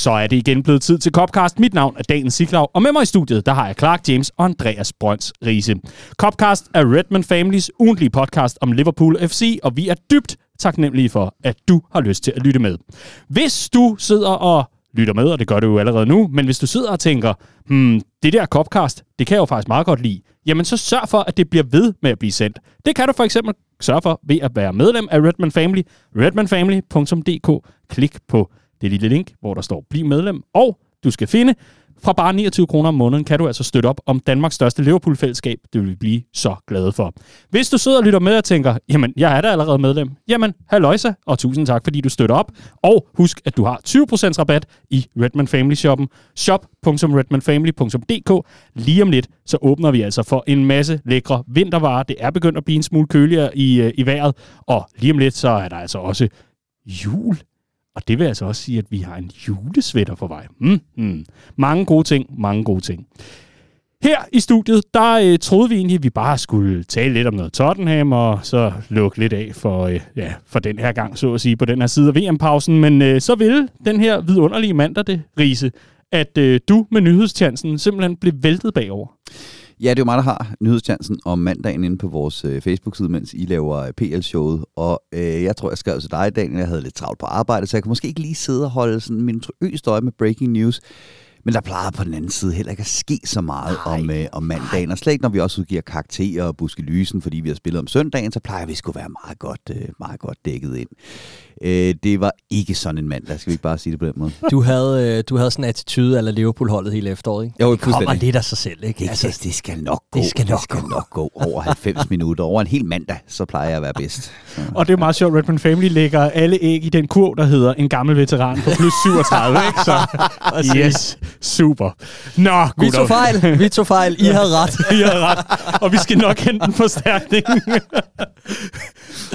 Så er det igen blevet tid til Copcast. Mit navn er Daniel Siglaug, og med mig i studiet, der har jeg Clark James og Andreas Brøns Riese. Copcast er Redman Families ugentlige podcast om Liverpool FC, og vi er dybt taknemmelige for, at du har lyst til at lytte med. Hvis du sidder og lytter med, og det gør du jo allerede nu, men hvis du sidder og tænker, hmm, det der Copcast, det kan jeg jo faktisk meget godt lide, jamen så sørg for, at det bliver ved med at blive sendt. Det kan du for eksempel sørge for ved at være medlem af Redman Family, redmanfamily.dk. Klik på det lille link, hvor der står bliv medlem, og du skal finde fra bare 29 kroner om måneden kan du altså støtte op om Danmarks største Liverpool-fællesskab. Det vil vi blive så glade for. Hvis du sidder og lytter med og tænker, jamen, jeg er da allerede medlem. Jamen, halløjsa, og tusind tak, fordi du støtter op. Og husk, at du har 20% rabat i Redman Family Shoppen. shop.redmanfamily.dk Lige om lidt, så åbner vi altså for en masse lækre vintervarer. Det er begyndt at blive en smule køligere i, øh, i vejret. Og lige om lidt, så er der altså også jul og det vil altså også sige, at vi har en julesvætter på vej. Mm, mm. Mange gode ting, mange gode ting. Her i studiet, der øh, troede vi egentlig, at vi bare skulle tale lidt om noget Tottenham, og så lukke lidt af for, øh, ja, for den her gang, så at sige, på den her side af VM-pausen. Men øh, så ville den her vidunderlige mandag det, rise, at øh, du med nyhedstjansen simpelthen blev væltet bagover. Ja, det er jo mig, der har nyhedschancen om mandagen inde på vores øh, Facebook-side, mens I laver øh, PL-showet. Og øh, jeg tror, jeg skrev til dig, Daniel, jeg havde lidt travlt på arbejde, så jeg kan måske ikke lige sidde og holde sådan min øst øje med breaking news. Men der plejer på den anden side heller ikke at ske så meget om, øh, om mandagen. Og slet ikke, når vi også udgiver karakterer og buske lysen, fordi vi har spillet om søndagen, så plejer vi skulle være meget godt, øh, meget godt dækket ind. Øh, det var ikke sådan en mandag, skal vi ikke bare sige det på den måde? Du havde, øh, du havde sådan en attitude af Liverpool-holdet hele efteråret, ikke? Jo, det kommer lidt af sig selv, ikke? Det, altså, det skal nok gå. Det skal nok, det skal nok gå. Over 90 minutter, over en hel mandag, så plejer jeg at være bedst. Så. Og det er meget sjovt, Redman Family lægger alle æg i den kurv, der hedder en gammel veteran på plus 37, ikke? Så yes, super. Nå, gutter. Vi tog fejl, vi tog fejl. I havde ret. I havde ret. Og vi skal nok hente en forstærkning.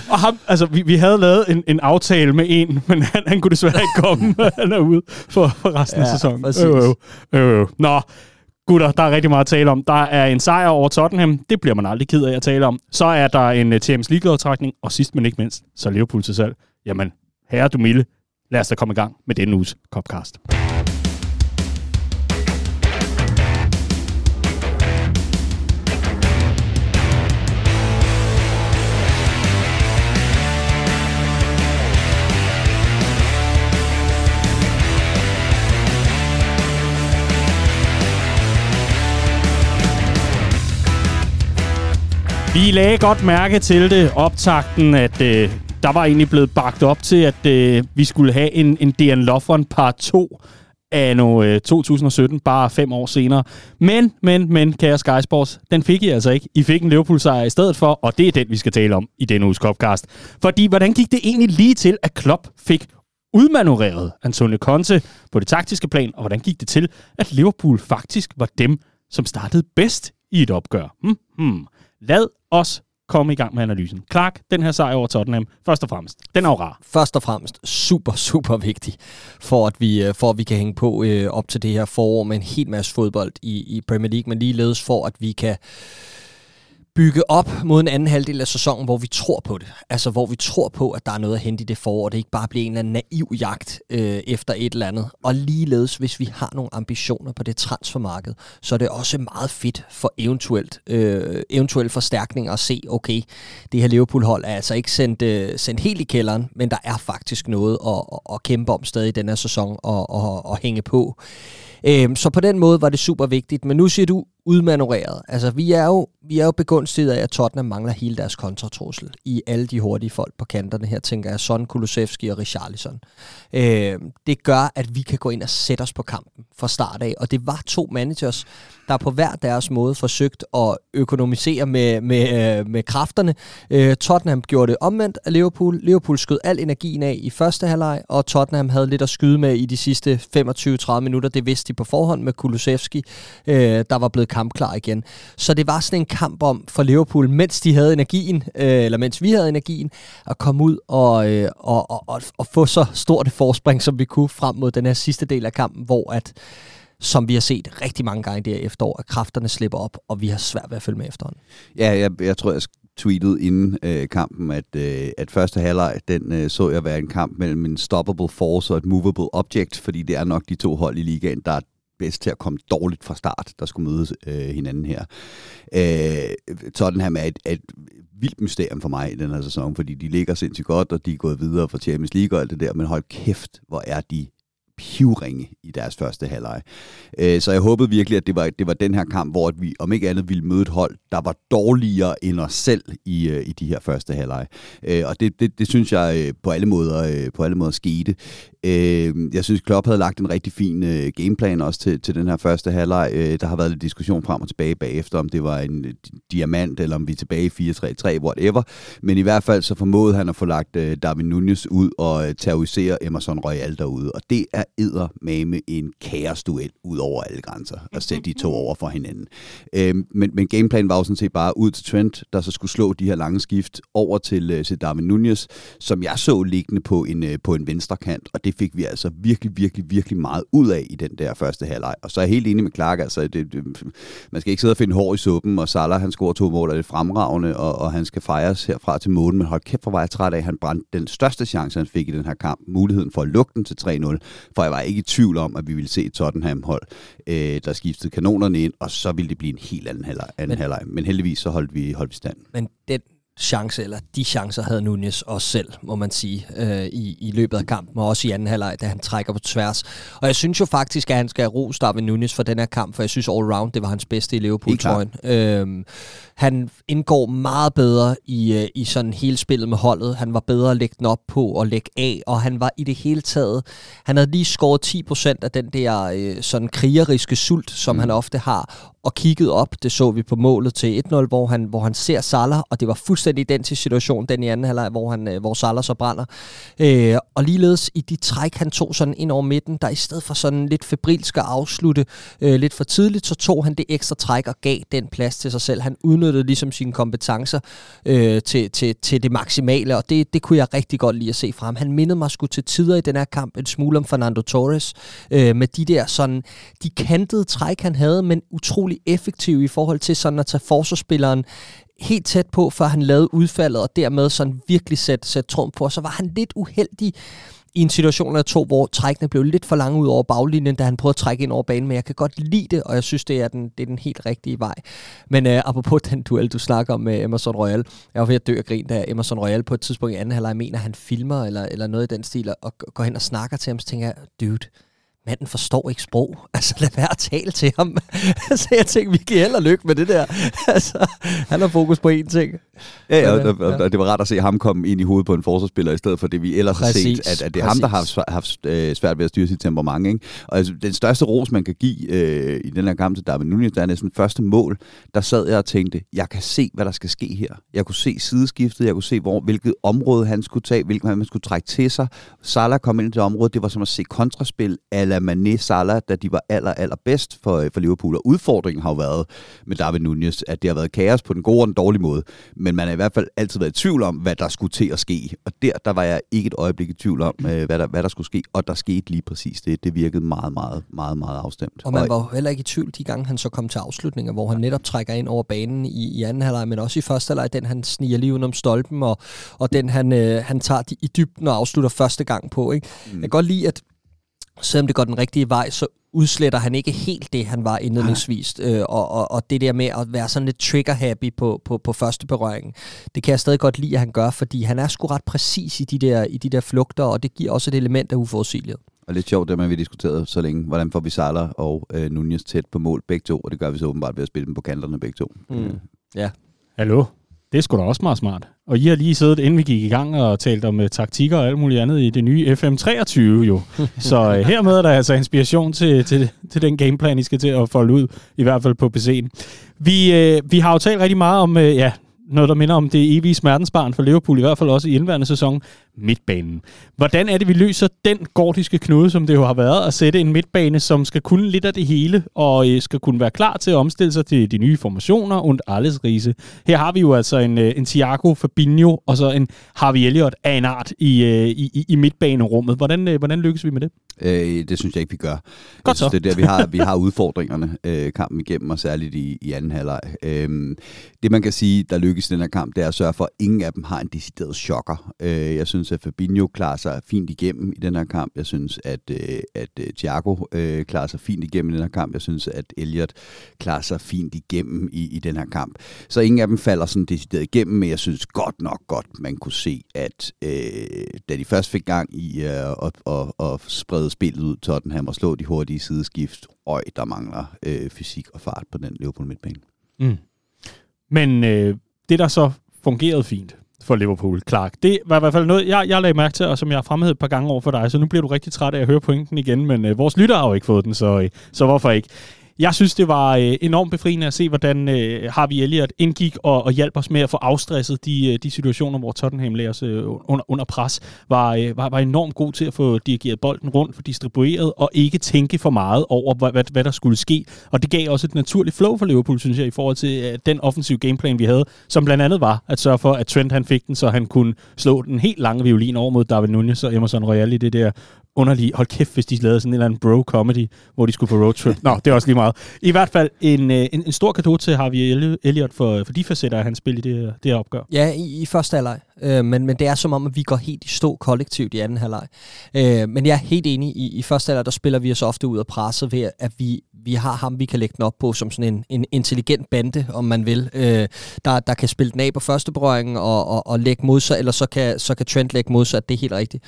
Og ham, altså, vi, vi havde lavet en, en aftale med en, men han, han kunne desværre ikke komme. han er ude for, for resten ja, af sæsonen. Øh, øh, øh. Nå, gutter, der er rigtig meget at tale om. Der er en sejr over Tottenham. Det bliver man aldrig ked af at tale om. Så er der en uh, Champions League-lodtrækning, og sidst men ikke mindst, så Liverpool til salg. Jamen, herre du milde, lad os da komme i gang med denne uges Copcast. Vi lagde godt mærke til det, optakten, at øh, der var egentlig blevet bagt op til, at øh, vi skulle have en, en DN Lofren part 2 af øh, 2017, bare fem år senere. Men, men, men, kære Sky Sports, den fik I altså ikke. I fik en Liverpool-sejr i stedet for, og det er den, vi skal tale om i denne uges Copcast. Fordi, hvordan gik det egentlig lige til, at Klopp fik udmanøvreret Antonio Conte på det taktiske plan, og hvordan gik det til, at Liverpool faktisk var dem, som startede bedst i et opgør? Hmm, hmm. Lad os komme i gang med analysen. Clark, den her sejr over Tottenham, først og fremmest, den er jo rar. Først og fremmest super, super vigtig, for at vi, øh, for at vi kan hænge på øh, op til det her forår med en helt masse fodbold i, i Premier League, men ligeledes for, at vi kan bygge op mod en anden halvdel af sæsonen, hvor vi tror på det. Altså, hvor vi tror på, at der er noget at hente i det forår, og det ikke bare bliver en eller anden naiv jagt øh, efter et eller andet. Og ligeledes, hvis vi har nogle ambitioner på det transfermarked, så er det også meget fedt for eventuelt, øh, eventuelle forstærkninger at se, okay, det her Liverpool-hold er altså ikke sendt, øh, sendt helt i kælderen, men der er faktisk noget at, at, at kæmpe om stadig i den her sæson og, og, og hænge på. Øh, så på den måde var det super vigtigt. Men nu siger du udmanøvreret. Altså, vi er jo, vi er jo begunstiget af, at Tottenham mangler hele deres kontratrussel i alle de hurtige folk på kanterne. Her tænker jeg Son, Kulusevski og Richarlison. Øh, det gør, at vi kan gå ind og sætte os på kampen fra start af. Og det var to managers, der på hver deres måde forsøgt at økonomisere med, med, øh, med kræfterne. Øh, Tottenham gjorde det omvendt af Liverpool. Liverpool skød al energien af i første halvleg, og Tottenham havde lidt at skyde med i de sidste 25-30 minutter. Det vidste de på forhånd med Kulusevski, øh, der var blevet kampklar igen. Så det var sådan en kamp om for Liverpool, mens de havde energien, øh, eller mens vi havde energien, at komme ud og, øh, og, og, og, og få så stort et forspring, som vi kunne frem mod den her sidste del af kampen, hvor at som vi har set rigtig mange gange det her efterår, at kræfterne slipper op, og vi har svært ved at følge med efterhånden. Ja, jeg, jeg tror, jeg tweetede inden øh, kampen, at, øh, at første halvleg, den øh, så jeg være en kamp mellem en stoppable force og et movable object, fordi det er nok de to hold i ligaen, der er bedst til at komme dårligt fra start, der skulle mødes øh, hinanden her. Øh, Tottenham er et, et vildt mysterium for mig i den her sæson, fordi de ligger sindssygt godt, og de er gået videre fra Champions League og alt det der, men hold kæft, hvor er de pivringe i deres første halvleg. Øh, så jeg håbede virkelig, at det var, det var den her kamp, hvor vi om ikke andet ville møde et hold, der var dårligere end os selv i, øh, i de her første halvleg. Øh, og det, det, det synes jeg øh, på alle måder, øh, på alle måder skete. Øh, jeg synes, Klopp havde lagt en rigtig fin gameplan også til, til den her første halvleg. Der har været lidt diskussion frem og tilbage bagefter, om det var en diamant, eller om vi er tilbage i 4-3-3, whatever. Men i hvert fald så formåede han at få lagt Darwin Nunez ud og terrorisere Emerson Royal derude. Og det er æder med en kaosduel ud over alle grænser, og sætte de to over for hinanden. Øhm, men, men gameplanen var jo sådan set bare ud til Trent, der så skulle slå de her lange skift over til, øh, til Darwin Nunez, som jeg så liggende på en, øh, på en venstre kant, og det fik vi altså virkelig, virkelig, virkelig meget ud af i den der første halvleg. Og så er jeg helt enig med Clark, altså det, det, man skal ikke sidde og finde hår i suppen, og Salah han scorer to mål, og det er fremragende, og, og han skal fejres herfra til månen, men hold kæft, hvor var jeg træt af, han brændte den største chance, han fik i den her kamp, muligheden for at lukke den til 3-0, for jeg var ikke i tvivl om, at vi ville se Tottenham-hold, øh, der skiftede kanonerne ind, og så ville det blive en helt anden halvleg. Anden men, halvleg. men heldigvis så holdt vi, holdt vi stand. Men den chance, eller de chancer havde Nunez også selv, må man sige, øh, i, i løbet af kampen, og også i anden halvleg, da han trækker på tværs. Og jeg synes jo faktisk, at han skal ros Darwin Nunez for den her kamp, for jeg synes all round, det var hans bedste i Liverpool-trøjen. Øhm, han indgår meget bedre i, øh, i sådan hele spillet med holdet. Han var bedre at lægge den op på og lægge af, og han var i det hele taget... Han havde lige skåret 10% af den der øh, sådan krigeriske sult, som mm. han ofte har, og kiggede op. Det så vi på målet til 1-0, hvor han, hvor han ser Salah, og det var fuldstændig identisk situation, den i anden halvleg, hvor, han, øh, hvor Salah så brænder. Øh, og ligeledes i de træk, han tog sådan ind over midten, der i stedet for sådan lidt febrilsk at afslutte øh, lidt for tidligt, så tog han det ekstra træk og gav den plads til sig selv. Han udnyttede ligesom sine kompetencer øh, til, til, til det maksimale, og det, det kunne jeg rigtig godt lide at se fra ham. Han mindede mig sgu til tider i den her kamp en smule om Fernando Torres, øh, med de der sådan, de kantede træk, han havde, men utrolig effektiv i forhold til sådan at tage forsvarsspilleren helt tæt på, før han lavede udfaldet, og dermed sådan virkelig sætte, sæt trum på. Og så var han lidt uheldig i en situation eller to, hvor trækkene blev lidt for lange ud over baglinjen, da han prøvede at trække ind over banen, men jeg kan godt lide det, og jeg synes, det er den, det er den helt rigtige vej. Men øh, apropos den duel, du snakker om med Emerson Royal, jeg var ved at dø af grin, da Emerson Royal på et tidspunkt i anden halvleg mener, han filmer eller, eller noget i den stil, og går hen og snakker til ham, så tænker jeg, dude, manden forstår ikke sprog. Altså, lad være at tale til ham. altså, jeg tænker, vi held og lykke med det der. altså, han har fokus på én ting. Ja, ja, og, og, og det var rart at se ham komme ind i hovedet på en forsvarsspiller, i stedet for det, vi ellers præcis, har set, at, at det er præcis. ham, der har haft, haft øh, svært ved at styre sit temperament. Ikke? Og altså, den største ros, man kan give øh, i den her kamp til David Nunez, der er næsten første mål, der sad jeg og tænkte, jeg kan se, hvad der skal ske her. Jeg kunne se sideskiftet, jeg kunne se, hvor, hvilket område han skulle tage, hvilket han skulle trække til sig. Salah kom ind til området, det var som at se kontraspil, ala Mané Salah, da de var aller, aller bedst for, for Liverpool. Og udfordringen har jo været med David Nunez, at det har været kaos på den gode og den dårlige måde. Men man er i hvert fald altid været i tvivl om, hvad der skulle til at ske. Og der, der var jeg ikke et øjeblik i tvivl om, øh, hvad, der, hvad der skulle ske. Og der skete lige præcis det. Det virkede meget, meget, meget, meget afstemt. Og man var heller ikke i tvivl de gange, han så kom til afslutninger, hvor han netop trækker ind over banen i, i anden halvleg, men også i første halvleg, den han sniger lige udenom stolpen, og, og den han, øh, han tager de, i dybden og afslutter første gang på. Ikke? Mm. Jeg kan godt lide, at selvom det går den rigtige vej, så udsletter han ikke helt det, han var indledningsvis. Øh, og, og, og det der med at være sådan lidt trigger-happy på, på, på første berøring, det kan jeg stadig godt lide, at han gør, fordi han er sgu ret præcis i de der, i de der flugter, og det giver også et element af uforudsigelighed. Og lidt sjovt, det man vi diskuteret så længe, hvordan får vi Salah og øh, Nunez tæt på mål begge to, og det gør vi så åbenbart ved at spille dem på kanterne begge to. Mm. Øh. Ja. Hallo? Det er sgu da også meget smart. Og I har lige siddet, inden vi gik i gang, og talt om uh, taktikker og alt muligt andet i det nye FM23 jo. Så uh, hermed er der altså inspiration til, til, til den gameplan, I skal til at folde ud, i hvert fald på PC'en. Vi, uh, vi har jo talt rigtig meget om, uh, ja, noget, der minder om det evige smertensbarn for Liverpool, i hvert fald også i indværende sæson. Midtbanen. Hvordan er det, vi løser den gordiske knude, som det jo har været, at sætte en midtbane, som skal kunne lidt af det hele, og øh, skal kunne være klar til at omstille sig til de nye formationer und alles rise. Her har vi jo altså en, øh, en Thiago Fabinho, og så en Harvey Elliott af en art i, øh, i, i midtbanerummet. Hvordan, øh, hvordan lykkes vi med det? Øh, det synes jeg ikke, vi gør. Godt synes, så. Det er der, vi har, vi har udfordringerne øh, kampen igennem, og særligt i, i anden halvleg. Øh, det man kan sige, der lykkes i den her kamp, det er at sørge for, at ingen af dem har en decideret chokker. Øh, jeg synes, at Fabinho klarer sig fint igennem i den her kamp. Jeg synes, at, øh, at øh, Thiago øh, klarer sig fint igennem i den her kamp. Jeg synes, at Elliot klarer sig fint igennem i, i den her kamp. Så ingen af dem falder sådan decideret igennem, men jeg synes godt nok godt, man kunne se, at øh, da de først fik gang i øh, at, at, at sprede spillet ud Tottenham og slå de hurtige sideskift, øj, der mangler øh, fysik og fart på den Liverpool midtbane. Mm. Men øh, det, der så fungerede fint for Liverpool, Clark, det var i hvert fald noget, jeg, jeg lagde mærke til, og som jeg har fremhævet et par gange over for dig, så nu bliver du rigtig træt af at høre pointen igen, men øh, vores lytter har jo ikke fået den, så, øh, så hvorfor ikke? Jeg synes, det var øh, enormt befriende at se, hvordan øh, Harvey Elliott indgik og, og hjalp os med at få afstresset de, øh, de situationer, hvor Tottenham lagde os øh, under, under pres. Var, øh, var, var enormt god til at få dirigeret bolden rundt, få distribueret og ikke tænke for meget over, hvad, hvad, hvad der skulle ske. Og det gav også et naturligt flow for Liverpool, synes jeg, i forhold til øh, den offensive gameplan, vi havde, som blandt andet var at sørge for, at Trent han fik den, så han kunne slå den helt lange violin over mod David Nunez og Emerson Royal i det der underlige, hold kæft, hvis de lavede sådan en eller anden bro-comedy, hvor de skulle på roadtrip. Nå, det er også lige meget. I hvert fald en, øh, en, en stor kado til Harvey Elliot for, for de facetter, han spiller i det, det her opgør. Ja, i, i første halvleg. Øh, men, men det er som om, at vi går helt i stå kollektivt i anden halvleg. Øh, men jeg er helt enig. I, i første halvleg, der spiller vi os ofte ud af presset ved, at vi, vi har ham, vi kan lægge den op på som sådan en, en intelligent bande, om man vil. Øh, der, der kan spille den af på første berøring og, og, og lægge modsat, eller så kan, så kan Trent lægge modsat. Det er helt rigtigt.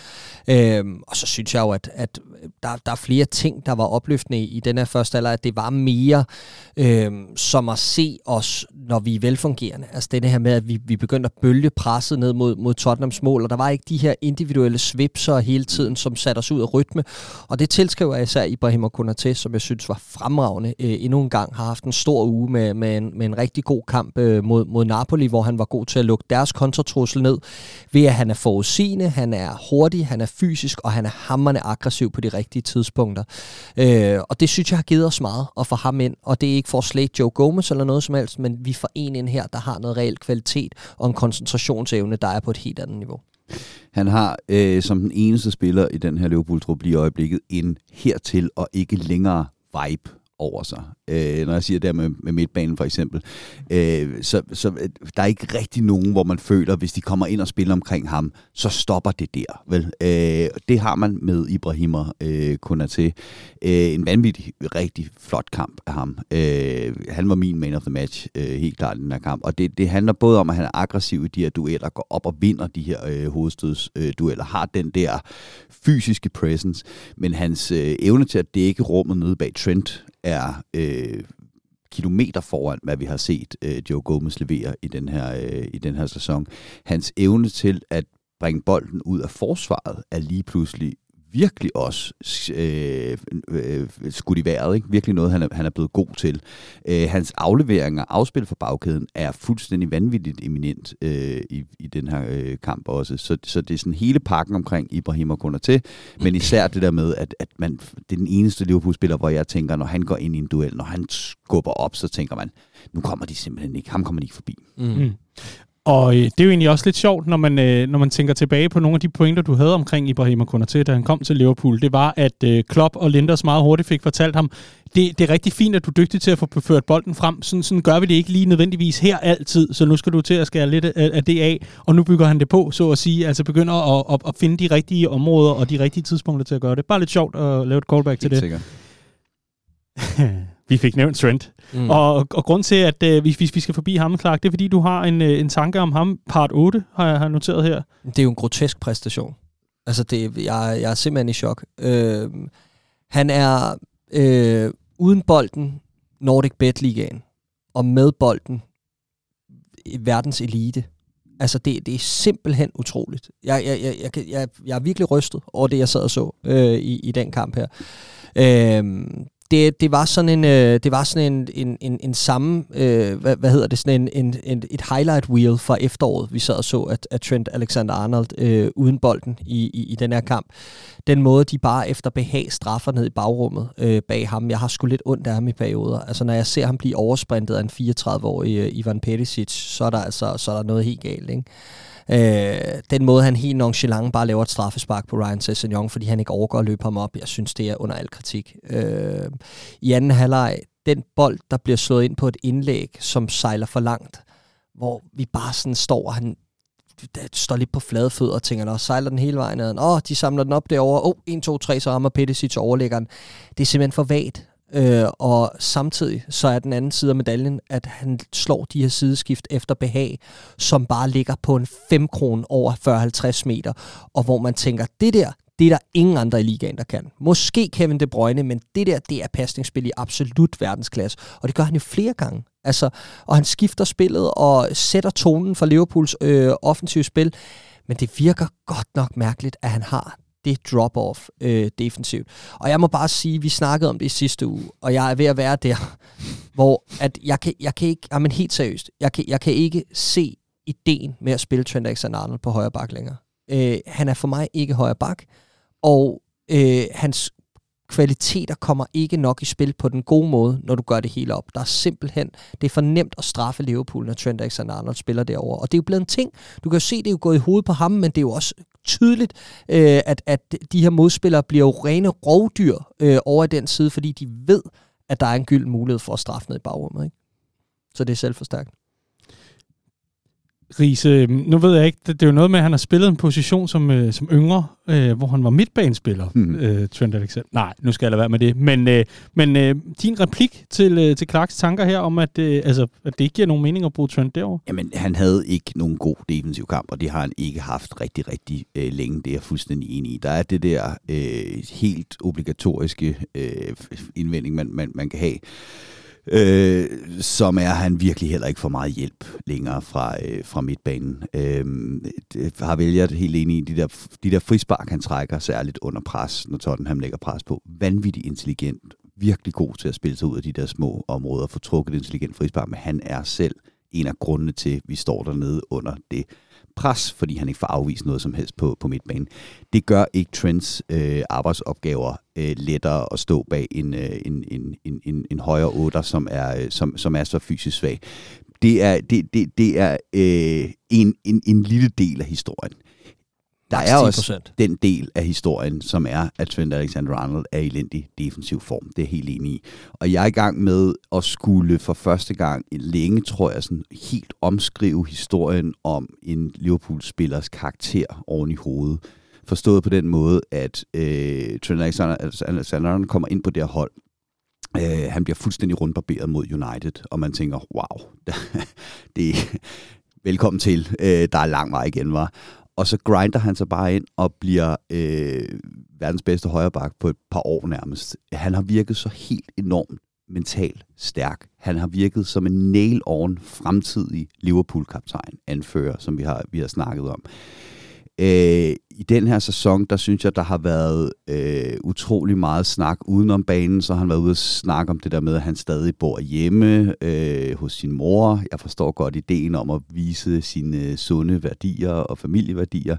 Øh, og så synes jeg jo, at, at der, der er flere ting, der var opløftende i, den her første alder, at det var mere øh, som at se os, når vi er velfungerende. Altså det her med, at vi, vi begyndte at bølge presset ned mod, mod Tottenhams mål, og der var ikke de her individuelle svipser hele tiden, som satte os ud af rytme. Og det tilskriver jeg især Ibrahim og Konaté, som jeg synes var fremragende. Øh, endnu en gang har haft en stor uge med, med, en, med en rigtig god kamp øh, mod, mod Napoli, hvor han var god til at lukke deres kontratrussel ned, ved at han er forudsigende, han er hurtig, han er fysisk, og han er hammerne aggressiv på de rigtige tidspunkter. Øh, og det synes jeg har givet os meget at få ham ind, og det er ikke for at slæge Joe Gomez eller noget som helst, men vi får en ind her, der har noget reelt kvalitet og en koncentrationsevne, der er på et helt andet niveau. Han har øh, som den eneste spiller i den her Liverpool-trup lige i øjeblikket en hertil og ikke længere vibe over sig. Øh, når jeg siger det med, med midtbanen for eksempel. Øh, så, så øh, der er ikke rigtig nogen, hvor man føler, hvis de kommer ind og spiller omkring ham, så stopper det der. Vel? Øh, det har man med Ibrahimer øh, Konaté. Øh, en vanvittig, rigtig flot kamp af ham. Øh, han var min man of the match, øh, helt klart i den her kamp. Og det, det handler både om, at han er aggressiv i de her dueller, går op og vinder de her øh, hovedstødsdueller, øh, har den der fysiske presence, men hans øh, evne til at dække rummet nede bag Trent er øh, kilometer foran, hvad vi har set øh, Joe Gomez levere i den, her, øh, i den her sæson. Hans evne til at bringe bolden ud af forsvaret er lige pludselig virkelig også øh, øh, skudt i vejret. Ikke? Virkelig noget, han er, han er blevet god til. Øh, hans afleveringer og afspil for bagkæden er fuldstændig vanvittigt eminent øh, i, i den her øh, kamp også. Så, så det er sådan hele pakken omkring Ibrahim og til, men især det der med, at, at man, det er den eneste Liverpool-spiller, hvor jeg tænker, når han går ind i en duel, når han skubber op, så tænker man, nu kommer de simpelthen ikke, ham kommer de ikke forbi. Mm. Og øh, det er jo egentlig også lidt sjovt, når man, øh, når man tænker tilbage på nogle af de pointer, du havde omkring Ibrahim Konaté, da han kom til Liverpool. Det var, at øh, Klopp og Linders meget hurtigt fik fortalt ham, det, det er rigtig fint, at du er dygtig til at få ført bolden frem. Sådan, sådan gør vi det ikke lige nødvendigvis her altid, så nu skal du til at skære lidt af, af det af, og nu bygger han det på, så at sige. Altså begynder at, at, at finde de rigtige områder og de rigtige tidspunkter til at gøre det. Bare lidt sjovt at lave et callback til det. Sikkert. vi fik nævnt Trent. Mm. Og, og grund til, at øh, hvis, hvis vi skal forbi ham, Clark, det er, fordi du har en, øh, en tanke om ham. Part 8 har jeg har noteret her. Det er jo en grotesk præstation. Altså, det, jeg, jeg er simpelthen i chok. Øh, han er øh, uden bolden Nordic Bet Ligaen, og med bolden verdens elite. Altså, det, det er simpelthen utroligt. Jeg, jeg, jeg, jeg, jeg, jeg er virkelig rystet over det, jeg sad og så øh, i, i den kamp her. Øh, det, det var sådan en, øh, det var sådan en, en, en, en samme, øh, hvad, hvad hedder det, sådan en, en, en, et highlight wheel fra efteråret, vi sad og så, at, at Trent Alexander-Arnold øh, uden bolden i, i, i den her kamp. Den måde, de bare efter behag straffer ned i bagrummet øh, bag ham. Jeg har sgu lidt ondt af ham i perioder. Altså, når jeg ser ham blive oversprintet af en 34-årig øh, Ivan Perisic, så er der altså så er der noget helt galt, ikke? Øh, den måde, han helt nonchalant bare laver et straffespark på Ryan Sessegnon, fordi han ikke overgår at løbe ham op, jeg synes, det er under al kritik. Øh, I anden halvleg, den bold, der bliver slået ind på et indlæg, som sejler for langt, hvor vi bare sådan står, og han står lidt på flade fødder og tænker, og sejler den hele vejen ned. Åh, oh, de samler den op derovre. Åh, oh, 1, 2, 3, så rammer Pettisic overlæggeren. Det er simpelthen for vagt. Øh, og samtidig så er den anden side af medaljen, at han slår de her sideskift efter behag, som bare ligger på en 5 kron over 40-50 meter, og hvor man tænker, det der, det er der ingen andre i ligaen, der kan. Måske Kevin De Bruyne, men det der, det er pasningsspil i absolut verdensklasse. Og det gør han jo flere gange. Altså, og han skifter spillet og sætter tonen for Liverpools øh, offensive spil. Men det virker godt nok mærkeligt, at han har det drop-off øh, defensivt. Og jeg må bare sige, vi snakkede om det i sidste uge, og jeg er ved at være der, hvor at jeg, kan, jeg kan ikke, men helt seriøst, jeg kan, jeg kan ikke se ideen med at spille Trent Alexander-Arnold på højre bak længere. Øh, han er for mig ikke højre bak, og øh, hans kvaliteter kommer ikke nok i spil på den gode måde, når du gør det hele op. Der er simpelthen, det er for nemt at straffe Liverpool, når Trent Alexander-Arnold spiller derover. Og det er jo blevet en ting. Du kan jo se, det er jo gået i hovedet på ham, men det er jo også tydeligt, øh, at, at de her modspillere bliver jo rene rovdyr øh, over i den side, fordi de ved, at der er en gyld mulighed for at straffe ned i bagrummet. Ikke? Så det er selvforstærkende. Riese, nu ved jeg ikke, det, det er jo noget med, at han har spillet en position som, øh, som yngre, øh, hvor han var midtbanespiller, mm. øh, Trent Alexander. Nej, nu skal jeg lade være med det. Men, øh, men øh, din replik til, øh, til Clarks tanker her om, at, øh, altså, at det ikke giver nogen mening at bruge Trent derovre? Jamen, han havde ikke nogen god defensiv kamp, og det har han ikke haft rigtig, rigtig øh, længe. Det er jeg fuldstændig enig i. Der er det der øh, helt obligatoriske øh, indvending, man, man, man kan have øh, som er, han virkelig heller ikke for meget hjælp længere fra, øh, fra midtbanen. Øh, det har vælget helt enig i de der, de der frispark, han trækker særligt under pres, når Tottenham lægger pres på. Vanvittigt intelligent, virkelig god til at spille sig ud af de der små områder, få trukket intelligent frispark, men han er selv en af grundene til, at vi står dernede under det pres, fordi han ikke får afvist noget som helst på, på midtbanen. Det gør ikke Trents øh, arbejdsopgaver øh, lettere at stå bag en, øh, en, en, en, en, en højere otter, som er, øh, som, som er så fysisk svag. Det er, det, det, det er øh, en, en, en lille del af historien. Der er også den del af historien, som er, at Trent Alexander-Arnold er i elendig defensiv form. Det er helt enig i. Og jeg er i gang med at skulle for første gang længe, tror jeg, sådan helt omskrive historien om en Liverpool-spillers karakter oven i hovedet. Forstået på den måde, at øh, Trent Alexander-Arnold kommer ind på det her hold, Øh, han bliver fuldstændig rundbarberet mod United, og man tænker, wow, det, velkommen til, øh, der er lang vej igen, var og så grinder han sig bare ind og bliver øh, verdens bedste højreback på et par år nærmest. Han har virket så helt enormt mentalt stærk. Han har virket som en nail-on fremtidig Liverpool-kaptajn, anfører, som vi har, vi har snakket om. Øh, i den her sæson, der synes jeg, der har været øh, utrolig meget snak udenom banen. Så har han været ude og snakke om det der med, at han stadig bor hjemme øh, hos sin mor. Jeg forstår godt ideen om at vise sine øh, sunde værdier og familieværdier.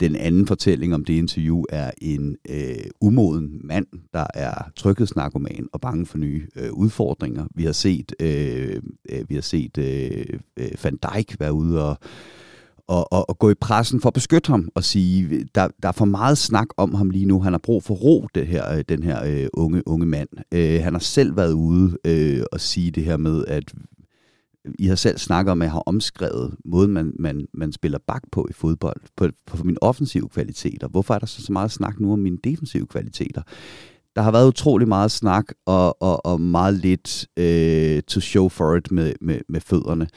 Den anden fortælling om det interview er en øh, umoden mand, der er tryghedsnarkoman og bange for nye øh, udfordringer. Vi har set, øh, øh vi har set øh, øh Van Dijk være ude og og, og, og gå i pressen for at beskytte ham og sige, der, der er for meget snak om ham lige nu. Han har brug for ro, det her, øh, den her øh, unge, unge mand. Øh, han har selv været ude øh, og sige det her med, at I har selv snakket om, at jeg har omskrevet måden, man, man, man spiller bak på i fodbold, på, på mine offensive kvaliteter. Hvorfor er der så, så meget snak nu om mine defensive kvaliteter? Der har været utrolig meget snak og, og, og meget lidt øh, to show for it med, med, med fødderne.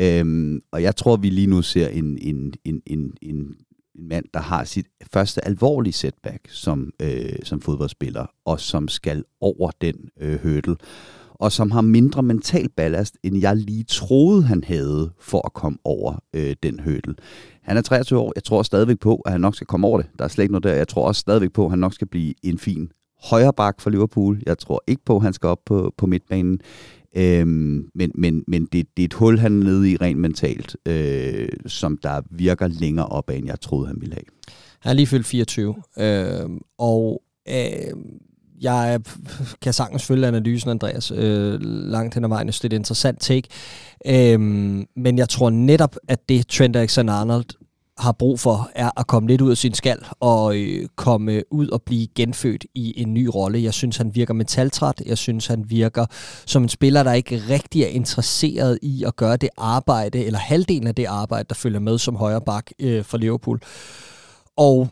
Øhm, og jeg tror, vi lige nu ser en, en, en, en, en, en mand, der har sit første alvorlige setback som, øh, som fodboldspiller, og som skal over den øh, hurdle, og som har mindre mental ballast, end jeg lige troede, han havde for at komme over øh, den hurdle. Han er 23 år. Jeg tror stadigvæk på, at han nok skal komme over det. Der er slet ikke noget der. Jeg tror også stadigvæk på, at han nok skal blive en fin højre bak for Liverpool. Jeg tror ikke på, at han skal op på, på midtbanen. Øhm, men men, men det, det er et hul, han er nede i rent mentalt, øh, som der virker længere op end jeg troede, han ville have. Han er lige fyldt 24, øh, og øh, jeg kan sagtens følge analysen, Andreas, øh, langt hen ad vejen. Det er et interessant take. Øh, men jeg tror netop, at det Trent Alexander-Arnold har brug for, er at komme lidt ud af sin skal og øh, komme øh, ud og blive genfødt i en ny rolle. Jeg synes, han virker metaltræt. Jeg synes, han virker som en spiller, der ikke rigtig er interesseret i at gøre det arbejde, eller halvdelen af det arbejde, der følger med som højre bak øh, for Liverpool. Og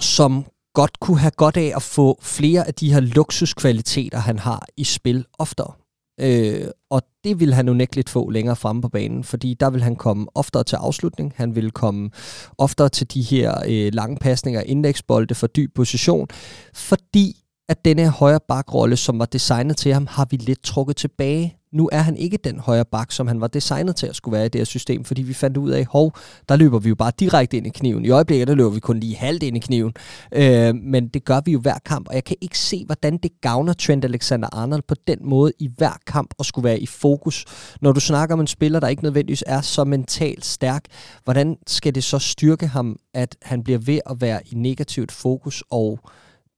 som godt kunne have godt af at få flere af de her luksuskvaliteter, han har i spil oftere. Øh, og det vil han unægteligt få længere fremme på banen, fordi der vil han komme oftere til afslutning, han vil komme oftere til de her øh, lange pasninger, indeksbolde for dyb position, fordi at denne højre bakrolle, som var designet til ham, har vi lidt trukket tilbage nu er han ikke den højre bak, som han var designet til at skulle være i det her system, fordi vi fandt ud af, hov, der løber vi jo bare direkte ind i kniven. I øjeblikket, der løber vi kun lige halvt ind i kniven. Øh, men det gør vi jo hver kamp, og jeg kan ikke se, hvordan det gavner Trent Alexander-Arnold på den måde i hver kamp at skulle være i fokus. Når du snakker om en spiller, der ikke nødvendigvis er så mentalt stærk, hvordan skal det så styrke ham, at han bliver ved at være i negativt fokus og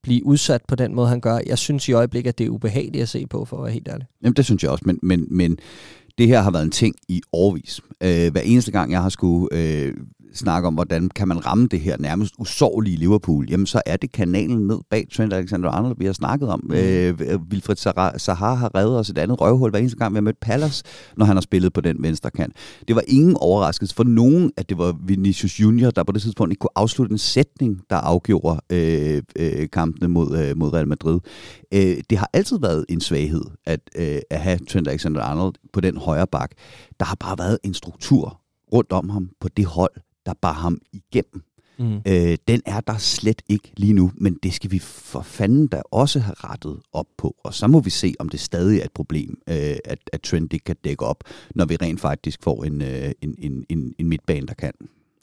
blive udsat på den måde, han gør. Jeg synes i øjeblikket, at det er ubehageligt at se på, for at være helt ærlig. Jamen, det synes jeg også, men, men, men det her har været en ting i årvis. Øh, hver eneste gang, jeg har skulle øh, snakke om, hvordan kan man ramme det her nærmest usårlige Liverpool, jamen så er det kanalen ned bag Trent Alexander-Arnold, vi har snakket om. Mm. Øh, Wilfred Zaha har reddet os et andet røvhul hver eneste gang, vi har mødt Palace, når han har spillet på den venstre kant. Det var ingen overraskelse for nogen, at det var Vinicius Junior, der på det tidspunkt ikke kunne afslutte en sætning, der afgjorde øh, øh, kampene mod, øh, mod Real Madrid. Øh, det har altid været en svaghed at, øh, at have Trent Alexander-Arnold på den højre bak. Der har bare været en struktur rundt om ham på det hold, der bar ham igennem. Mm. Øh, den er der slet ikke lige nu, men det skal vi for fanden da også have rettet op på. Og så må vi se, om det stadig er et problem, øh, at, at Trent ikke kan dække op, når vi rent faktisk får en, øh, en, en, en, en midtbane, der kan.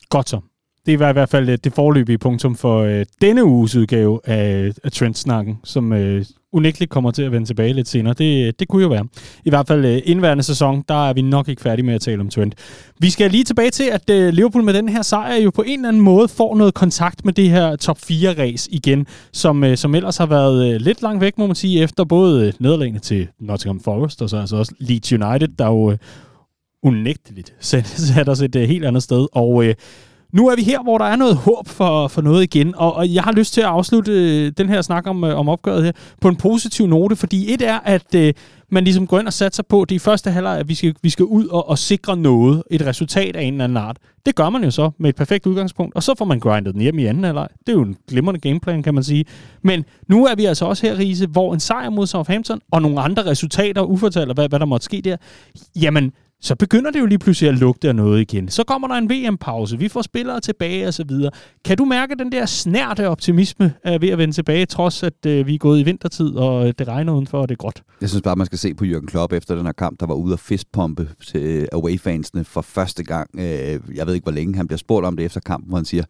Godt så. Det var i hvert fald øh, det forløbige punktum for øh, denne uges udgave af, af Trendsnakken, som øh, unægteligt kommer til at vende tilbage lidt senere. Det, øh, det kunne jo være. I hvert fald øh, indværende sæson, der er vi nok ikke færdige med at tale om Trent. Vi skal lige tilbage til, at øh, Liverpool med den her sejr jo på en eller anden måde får noget kontakt med det her top 4-race igen, som, øh, som ellers har været øh, lidt langt væk, må man sige, efter både øh, nederlagene til Nottingham Forest, og så altså også Leeds United, der jo øh, unægteligt satte os et øh, helt andet sted. Og øh, nu er vi her, hvor der er noget håb for, for noget igen, og, og jeg har lyst til at afslutte øh, den her snak om, øh, om opgøret her på en positiv note, fordi et er, at øh, man ligesom går ind og satser på, det i første halvleg, at vi skal, vi skal ud og, og sikre noget, et resultat af en eller anden art. Det gør man jo så med et perfekt udgangspunkt, og så får man grindet den hjem i anden halvleg. Det er jo en glimrende gameplan, kan man sige. Men nu er vi altså også her, Riese, hvor en sejr mod Southampton og nogle andre resultater, ufortalt, hvad, hvad der måtte ske der, jamen, så begynder det jo lige pludselig at lugte af noget igen. Så kommer der en VM-pause, vi får spillere tilbage og så videre. Kan du mærke den der snærte optimisme øh, ved at vende tilbage, trods at øh, vi er gået i vintertid, og øh, det regner udenfor, og det er gråt? Jeg synes bare, man skal se på Jürgen Klopp efter den her kamp, der var ude at fistpumpe til away-fansene for første gang. Øh, jeg ved ikke, hvor længe han bliver spurgt om det efter kampen, hvor han siger,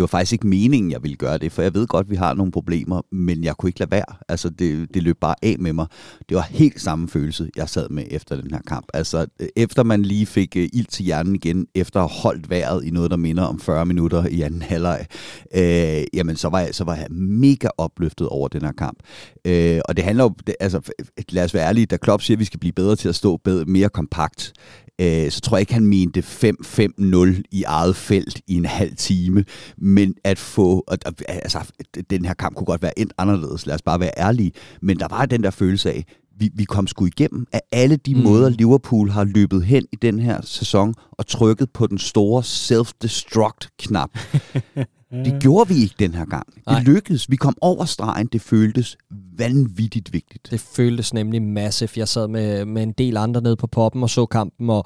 det var faktisk ikke meningen, jeg ville gøre det, for jeg ved godt, vi har nogle problemer, men jeg kunne ikke lade være. Altså, det, det løb bare af med mig. Det var helt samme følelse, jeg sad med efter den her kamp. Altså, øh, efter man lige fik øh, ild til hjernen igen, efter at have holdt vejret i noget, der minder om 40 minutter i anden halvleg, øh, jamen, så var, jeg, så var jeg mega opløftet over den her kamp. Øh, og det handler jo, det, altså, lad os være ærlige, da Klopp siger, at vi skal blive bedre til at stå bedre, mere kompakt, øh, så tror jeg ikke, han mente 5-5-0 i eget felt i en halv time, men at få, altså, den her kamp kunne godt være endt anderledes, lad os bare være ærlige, men der var den der følelse af, vi, vi kom sgu igennem af alle de mm. måder, Liverpool har løbet hen i den her sæson og trykket på den store self-destruct-knap. Det gjorde vi ikke den her gang. Nej. Det lykkedes. Vi kom over stregen. Det føltes vanvittigt vigtigt. Det føltes nemlig massivt. Jeg sad med, med en del andre nede på poppen og så kampen, og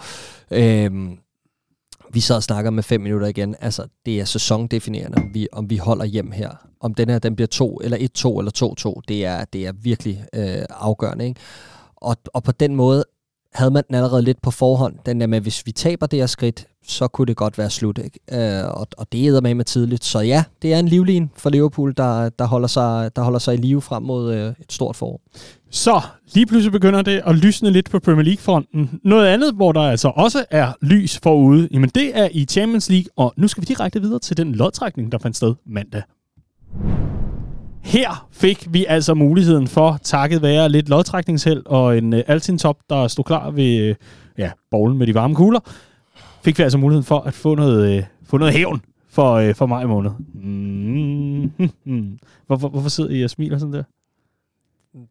øhm, vi sad og snakker med fem minutter igen. Altså, det er sæsondefinerende, om vi, om vi holder hjem her. Om den her den bliver to eller 1-2 eller 2-2, det er, det er virkelig øh, afgørende. Ikke? Og, og på den måde havde man den allerede lidt på forhånd. Den der med, hvis vi taber det her skridt, så kunne det godt være slut. Ikke? Øh, og, og det æder med med tidligt. Så ja, det er en livlin for Liverpool, der, der, holder, sig, der holder sig i live frem mod øh, et stort forår. Så lige pludselig begynder det at lysne lidt på Premier League-fronten. Noget andet, hvor der altså også er lys forude, jamen det er i Champions League, og nu skal vi direkte videre til den lodtrækning, der fandt sted mandag. Her fik vi altså muligheden for, takket være lidt lodtrækningsheld og en uh, Altin-top, der stod klar ved uh, ja, bowlen med de varme kugler, fik vi altså muligheden for at få noget, uh, få noget hævn for, uh, for maj måned. Mm-hmm. Hvorfor, hvorfor sidder I og smiler sådan der?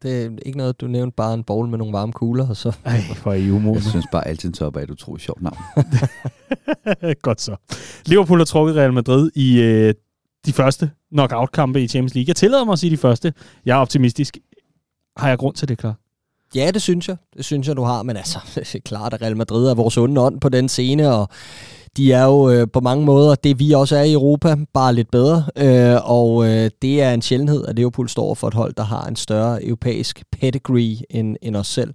Det er ikke noget, du nævnte bare en bowl med nogle varme kugler, og så... Ej, er I umodne. Jeg synes bare, altid top er et utroligt sjovt navn. Godt så. Liverpool har trukket Real Madrid i øh, de første knockout-kampe i Champions League. Jeg tillader mig at sige de første. Jeg er optimistisk. Har jeg grund til det, klar? Ja, det synes jeg. Det synes jeg, du har. Men altså, det er klart, at Real Madrid er vores onde ånd på den scene, og de er jo øh, på mange måder det, vi også er i Europa, bare lidt bedre. Øh, og øh, det er en sjældenhed, at Liverpool står for et hold, der har en større europæisk pedigree end, end os selv.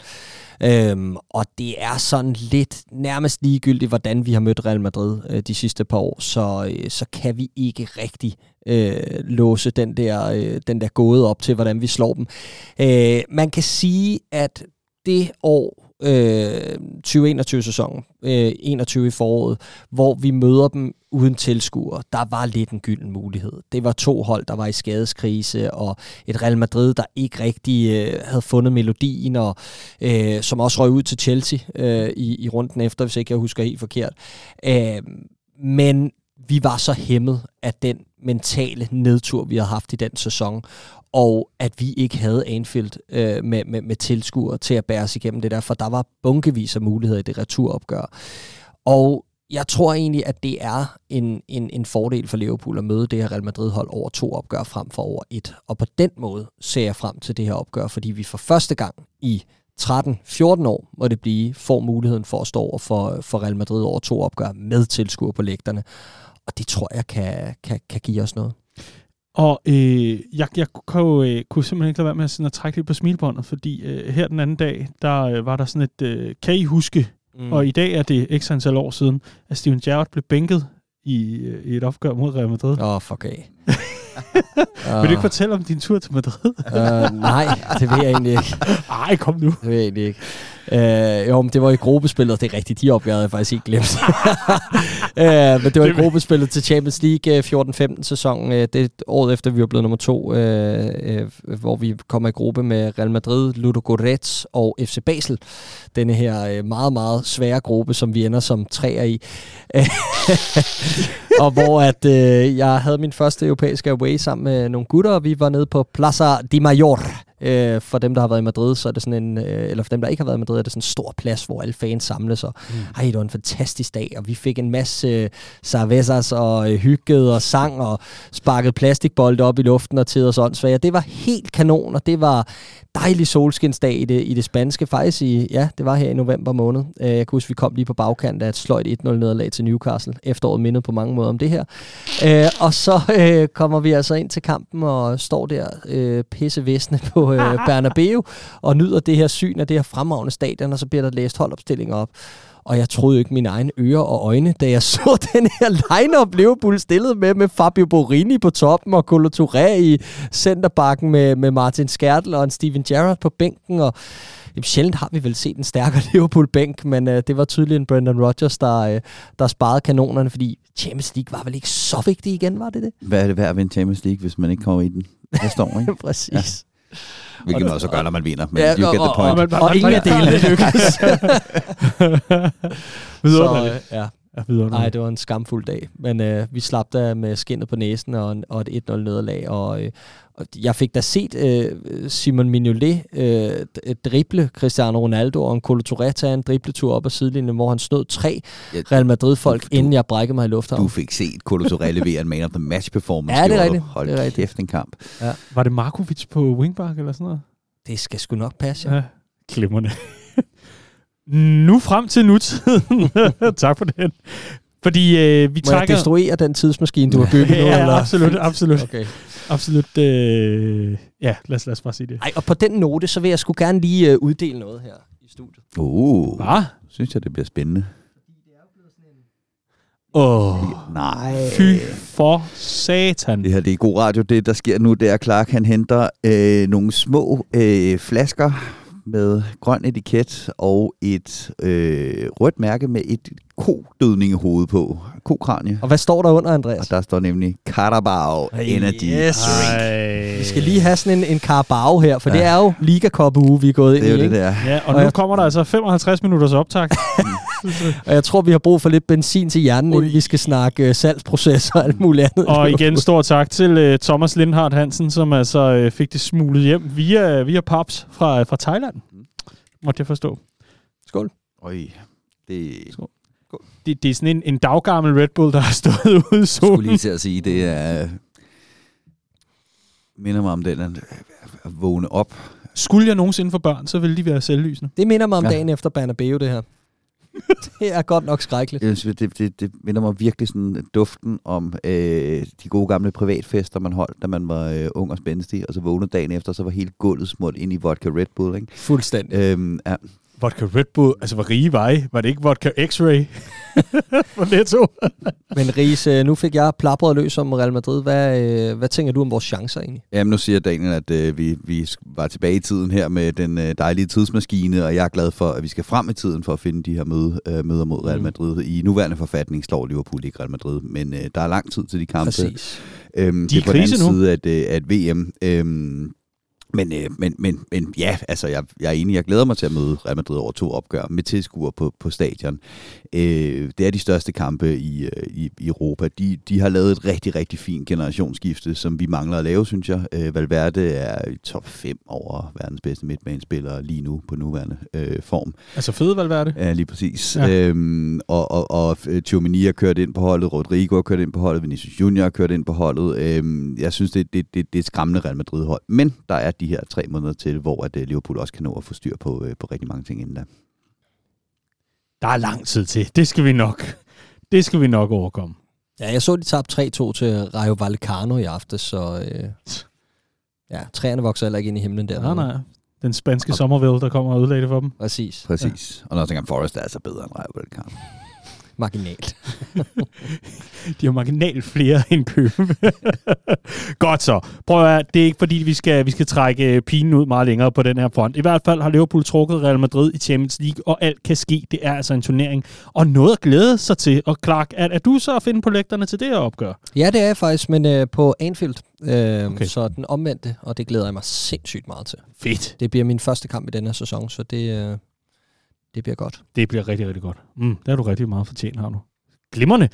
Øhm, og det er sådan lidt nærmest ligegyldigt, hvordan vi har mødt Real Madrid øh, de sidste par år, så, øh, så kan vi ikke rigtig øh, låse den der, øh, den der gåde op til, hvordan vi slår dem. Øh, man kan sige, at det år, øh, 2021-sæsonen, øh, 21 i foråret, hvor vi møder dem uden tilskuer. der var lidt en gylden mulighed. Det var to hold, der var i skadeskrise, og et Real Madrid, der ikke rigtig øh, havde fundet melodien, og øh, som også røg ud til Chelsea øh, i, i runden efter, hvis ikke jeg husker helt forkert. Øh, men vi var så hæmmet af den mentale nedtur, vi havde haft i den sæson, og at vi ikke havde Anfield øh, med, med, med tilskuer til at bære os igennem det der, for der var bunkevis af muligheder i det returopgør. Og jeg tror egentlig, at det er en, en, en fordel for Liverpool at møde det her Real Madrid-hold over to opgør frem for over et. Og på den måde ser jeg frem til det her opgør, fordi vi for første gang i 13-14 år, må det blive, får muligheden for at stå over for, for Real Madrid over to opgør med tilskuer på lægterne. Og det tror jeg kan, kan, kan give os noget. Og øh, jeg, jeg kunne, øh, kunne simpelthen ikke lade være med at, sådan at trække lidt på smilbåndet, fordi øh, her den anden dag, der øh, var der sådan et, øh, kan I huske, mm. og i dag er det x antal år siden, at Steven Gerrard blev bænket i, øh, i et opgør mod Real Madrid. Åh, oh, fuck af. vil du ikke fortælle om din tur til Madrid? uh, nej, det vil jeg egentlig ikke. Ej, kom nu. Det vil jeg egentlig ikke. Uh, jo, men det var i gruppespillet, det er rigtigt, de opgørede jeg faktisk ikke glemt. uh, men det var i gruppespillet til Champions League 14-15 sæsonen, uh, det året efter vi var blevet nummer to, uh, uh, hvor vi kommer i gruppe med Real Madrid, Ludogorets og FC Basel. Denne her uh, meget, meget svære gruppe, som vi ender som træer i. og hvor at uh, jeg havde min første europæiske away sammen med nogle gutter, og vi var nede på Plaza de Mayor. Øh, for dem, der har været i Madrid, så er det sådan en, øh, eller for dem, der ikke har været i Madrid, er det sådan en stor plads, hvor alle fans samles, og mm. ej, det var en fantastisk dag, og vi fik en masse øh, cervezas og øh, hygget og sang og sparket plastikbolde op i luften og tid og sådan. Det var helt kanon, og det var dejlig solskinsdag i det, i det spanske, faktisk i, ja, det var her i november måned. Øh, jeg kan huske, vi kom lige på bagkant af et sløjt 1-0 nederlag til Newcastle. Efteråret mindede på mange måder om det her. Øh, og så øh, kommer vi altså ind til kampen og står der øh, pissevæsne på øh, Bernabeu og nyder det her syn af det her fremragende stadion, og så bliver der læst holdopstillinger op. Og jeg troede ikke mine egne ører og øjne, da jeg så den her line-up Liverpool stillet med, med Fabio Borini på toppen og Colo Touré i centerbakken med, med Martin Skertel og en Steven Gerrard på bænken. Og jamen, sjældent har vi vel set en stærkere Liverpool-bænk, men uh, det var tydeligt en Brendan Rodgers, der, uh, der sparede kanonerne, fordi Champions League var vel ikke så vigtig igen, var det det? Hvad er det værd at vinde Champions League, hvis man ikke kommer i den næste år, ikke? Præcis. Ja. Hvilket man også gør, når man vinder. Men ja, you get the point. Og, og, og, og ingen af delene lykkes. Videre, så, ja. Nej, det var en skamfuld dag. Men øh, vi slap der med skinnet på næsen og, en, og et 1-0 nederlag. Og, øh, og jeg fik da set øh, Simon Mignolet øh, drible Cristiano Ronaldo og en Colo Touré tage en dribletur op ad sidelinjen, hvor han snød tre ja, Real Madrid-folk, du, inden jeg brækkede mig i lufthavnen. Du fik set Colo Touré levere en man of the match performance. Ja, det er rigtigt. Hold det er rigtigt. kæft en kamp. Ja. Var det Markovic på wingback eller sådan noget? Det skal sgu nok passe, ja. ja. Klimmerne. Nu frem til nutiden. tak for den. Fordi øh, vi Må trækker... jeg destruere den tidsmaskine, du har bygget ja, nu? Ja, eller? absolut, absolut. Okay. Absolut. Øh, ja, lad os, lad os bare sige det. Ej, og på den note, så vil jeg sgu gerne lige øh, uddele noget her i studiet. Uh, Hvad? synes jeg, det bliver spændende. Åh, Nej. fy for satan. Det her det er god radio. Det, der sker nu, det er, at Clark han henter øh, nogle små øh, flasker med grøn etiket og et øh, rødt mærke med et kodødningehoved på. Kokranie. Og hvad står der under, Og Andreas? der står nemlig Carabao Energy Yes. Drink. Ej. Vi skal lige have sådan en, en Carabao her, for ja. Det er jo Liga Cup uge, vi er gået ind Det er i. jo det der. Ja, og Og nu jeg- kommer der altså 55 minutters optag. Og jeg tror, vi har brug for lidt benzin til hjernen, inden vi skal snakke uh, salgsprocesser og alt muligt andet. Og igen, stor tak til uh, Thomas Lindhardt Hansen, som altså uh, fik det smuglet hjem via, via Paps fra, fra Thailand. Måtte jeg forstå. Skål. Øj, det Det, det er sådan en, en daggammel Red Bull, der har stået ude i skulle solen. lige til at sige, det er minder mig om den at, at vågne op. Skulle jeg nogensinde få børn, så ville de være selvlysende. Det minder mig om Ja. dagen efter Banabeo, det her. det er godt nok skrækkeligt. Jeg synes, det, det, det minder mig virkelig sådan duften om øh, de gode gamle privatfester, man holdt, da man var øh, ung og spændstig, og så vågnede dagen efter, så var hele gulvet smurt ind i vodka Red Bull. Ikke? Fuldstændig. Øhm, ja. Vodka Red Bull, altså hvor rige var I? Var det ikke vodka X-Ray? For Netto? Men Ries, øh, nu fik jeg plapret løs om Real Madrid. Hvad, øh, hvad tænker du om vores chancer egentlig? Jamen, nu siger Daniel, at øh, vi, vi var tilbage i tiden her med den øh, dejlige tidsmaskine, og jeg er glad for, at vi skal frem i tiden for at finde de her møde, øh, møder mod Real Mm. Madrid. I nuværende forfatning slår Liverpool ikke Real Madrid, men øh, der er lang tid til de kampe. Præcis. Øhm, De er det er på den anden nu. side af, et, øh, af et VM. Øhm, men, øh, men, men, men ja, altså jeg, jeg er enig, jeg glæder mig til at møde Real Madrid over to opgør med tilskuere på, på stadion. Øh, det er de største kampe i, øh, i, i Europa. De, de har lavet et rigtig, rigtig fint generationsskifte, som vi mangler at lave, synes jeg. Øh, Valverde er i top 5 over verdens bedste midtbanespillere lige nu på nuværende øh, form. Altså fede Valverde. Ja, lige præcis. Ja. Øhm, og og, og øh, Tchouameni har kørt ind på holdet, Rodrigo har kørt ind på holdet, Vinicius Junior har kørt ind på holdet. Øhm, jeg synes, det, det, det, det er et skræmmende Real Madrid-hold. Men der er de her tre måneder til, hvor at, øh, Liverpool også kan nå at få styr på, øh, på rigtig mange ting inden da. Der er lang tid til. Det skal vi nok. Det skal vi nok overkomme. Ja, jeg så, de tabte 3-2 til Rayo Vallecano i aftes, så øh, ja, træerne vokser heller ikke ind i himlen der. Nej, nej. Den spanske sommervæld, der kommer og ødelægger det for dem. Præcis. Præcis. Ja. Og når jeg tænker, Forrest er altså bedre end Rayo Vallecano. Marginalt. De har marginalt flere end købe. Godt så. Prøv at høre, det er ikke fordi, vi skal, vi skal trække øh, pinen ud meget længere på den her front. I hvert fald har Liverpool trukket Real Madrid i Champions League, og alt kan ske. Det er altså en turnering. Og noget at glæde sig til. Og Clark, er, er du så at finde på lægterne til det her opgør? Ja, det er jeg faktisk, men øh, på Anfield. Øh, Okay. Så den omvendte, og det glæder jeg mig sindssygt meget til. Fedt. Det bliver min første kamp i denne her sæson, så det, øh, det bliver godt. Det bliver rigtig, rigtig godt. Mm, der er du rigtig meget fortjent, har du. Glimrende.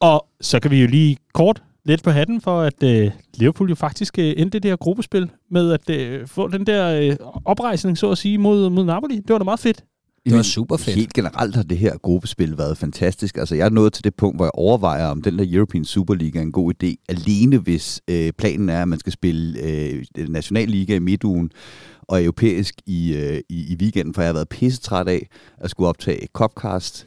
Og så kan vi jo lige kort lidt på hatten for, at øh, Liverpool jo faktisk øh, endte det her gruppespil med at øh, få den der øh, oprejsning, så at sige, mod, mod Napoli. Det var da meget fedt. Det var super fedt. Helt generelt har det her gruppespil været fantastisk. Altså, jeg er nået til det punkt, hvor jeg overvejer, om den der European Super League er en god idé, alene hvis øh, planen er, at man skal spille øh, Nationalliga i midtugen og europæisk i, øh, i, i weekenden, for jeg har været pissetræt af at skulle optage Copcast,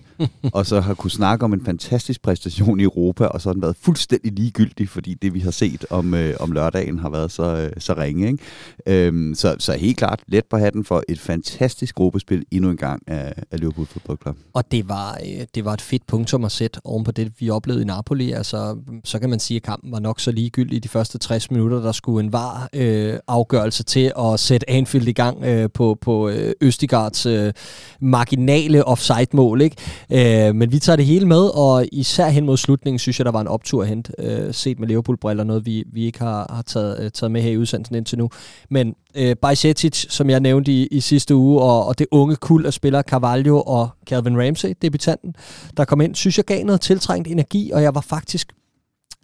og så har kunne snakke om en fantastisk præstation i Europa, og så har den været fuldstændig ligegyldig, fordi det, vi har set om, øh, om lørdagen, har været så, øh, så ringe. Ikke? Øhm, så, så helt klart let på hatten for et fantastisk gruppespil endnu en gang af, af Liverpool Football Club. Og det var, øh, det var et fedt punktum at sætte oven på det, vi oplevede i Napoli. Altså, så kan man sige, at kampen var nok så ligegyldig i de første 60 minutter. Der skulle en var øh, afgørelse til at sætte Anfield i gang øh, på, på øh, Østigards øh, marginale offside-mål. Ikke? Øh, men vi tager det hele med, og især hen mod slutningen, synes jeg, der var en optur at hente, øh, set med Liverpool-briller, noget vi, vi ikke har, har taget, øh, taget med her i udsendelsen indtil nu. Men øh, Bajsetic, som jeg nævnte i, i sidste uge, og, og det unge kul af spillere Carvalho og Calvin Ramsey, debutanten, der kom ind, synes jeg gav noget tiltrængt energi, og jeg var faktisk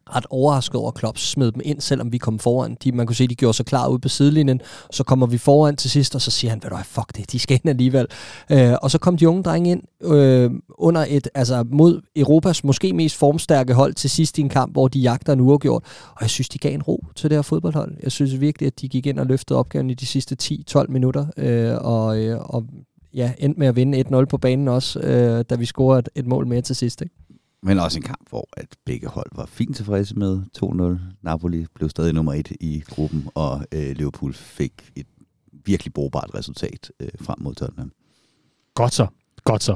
ret overrasket over, at Klopp smed dem ind, selvom vi kom foran. De, man kunne se, de gjorde sig klar ude på sidelinjen. Så kommer vi foran til sidst, og så siger han, ved du hvad, fuck det, de skal ind alligevel. Øh, og så kom de unge drenge ind øh, under et, altså mod Europas måske mest formstærke hold til sidst i en kamp, hvor de jagter en uafgjort. Og jeg synes, de gav en ro til det her fodboldhold. Jeg synes virkelig, at de gik ind og løftede opgaven i de sidste 10-12 minutter. Øh, og, øh, og ja, endte med at vinde 1-0 på banen også, øh, da vi scorede et, et mål mere til sidst. Ikke? Men også en kamp, hvor at begge hold var fint tilfredse med 2-0. Napoli blev stadig nummer et i gruppen, og øh, Liverpool fik et virkelig brugbart resultat øh, frem mod Tottenham. Godt så. Godt så.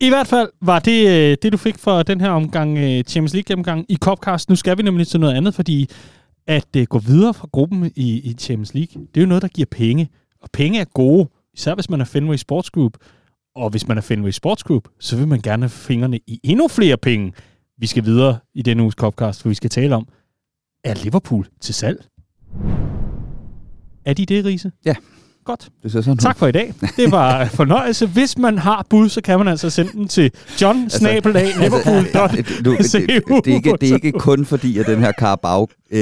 I hvert fald var det øh, det, du fik for den her omgang øh, Champions League-gennemgang i Copcast. Nu skal vi nemlig til noget andet, fordi at øh, gå videre fra gruppen i, i Champions League, det er jo noget, der giver penge. Og penge er gode, især hvis man er Fenway Sports Group. Og hvis man er Fenway Sports Group, så vil man gerne have fingrene i endnu flere penge. Vi skal videre i denne uges Copcast, for vi skal tale om, er Liverpool til salg? Er de det, Riese? Ja. Godt. Det ser sådan Tak for i dag. Det var en fornøjelse. Hvis man har bud, så kan man altså sende dem til John altså, Altså, det, det, det, er ikke, det er ikke kun fordi, at den her Carabao øh,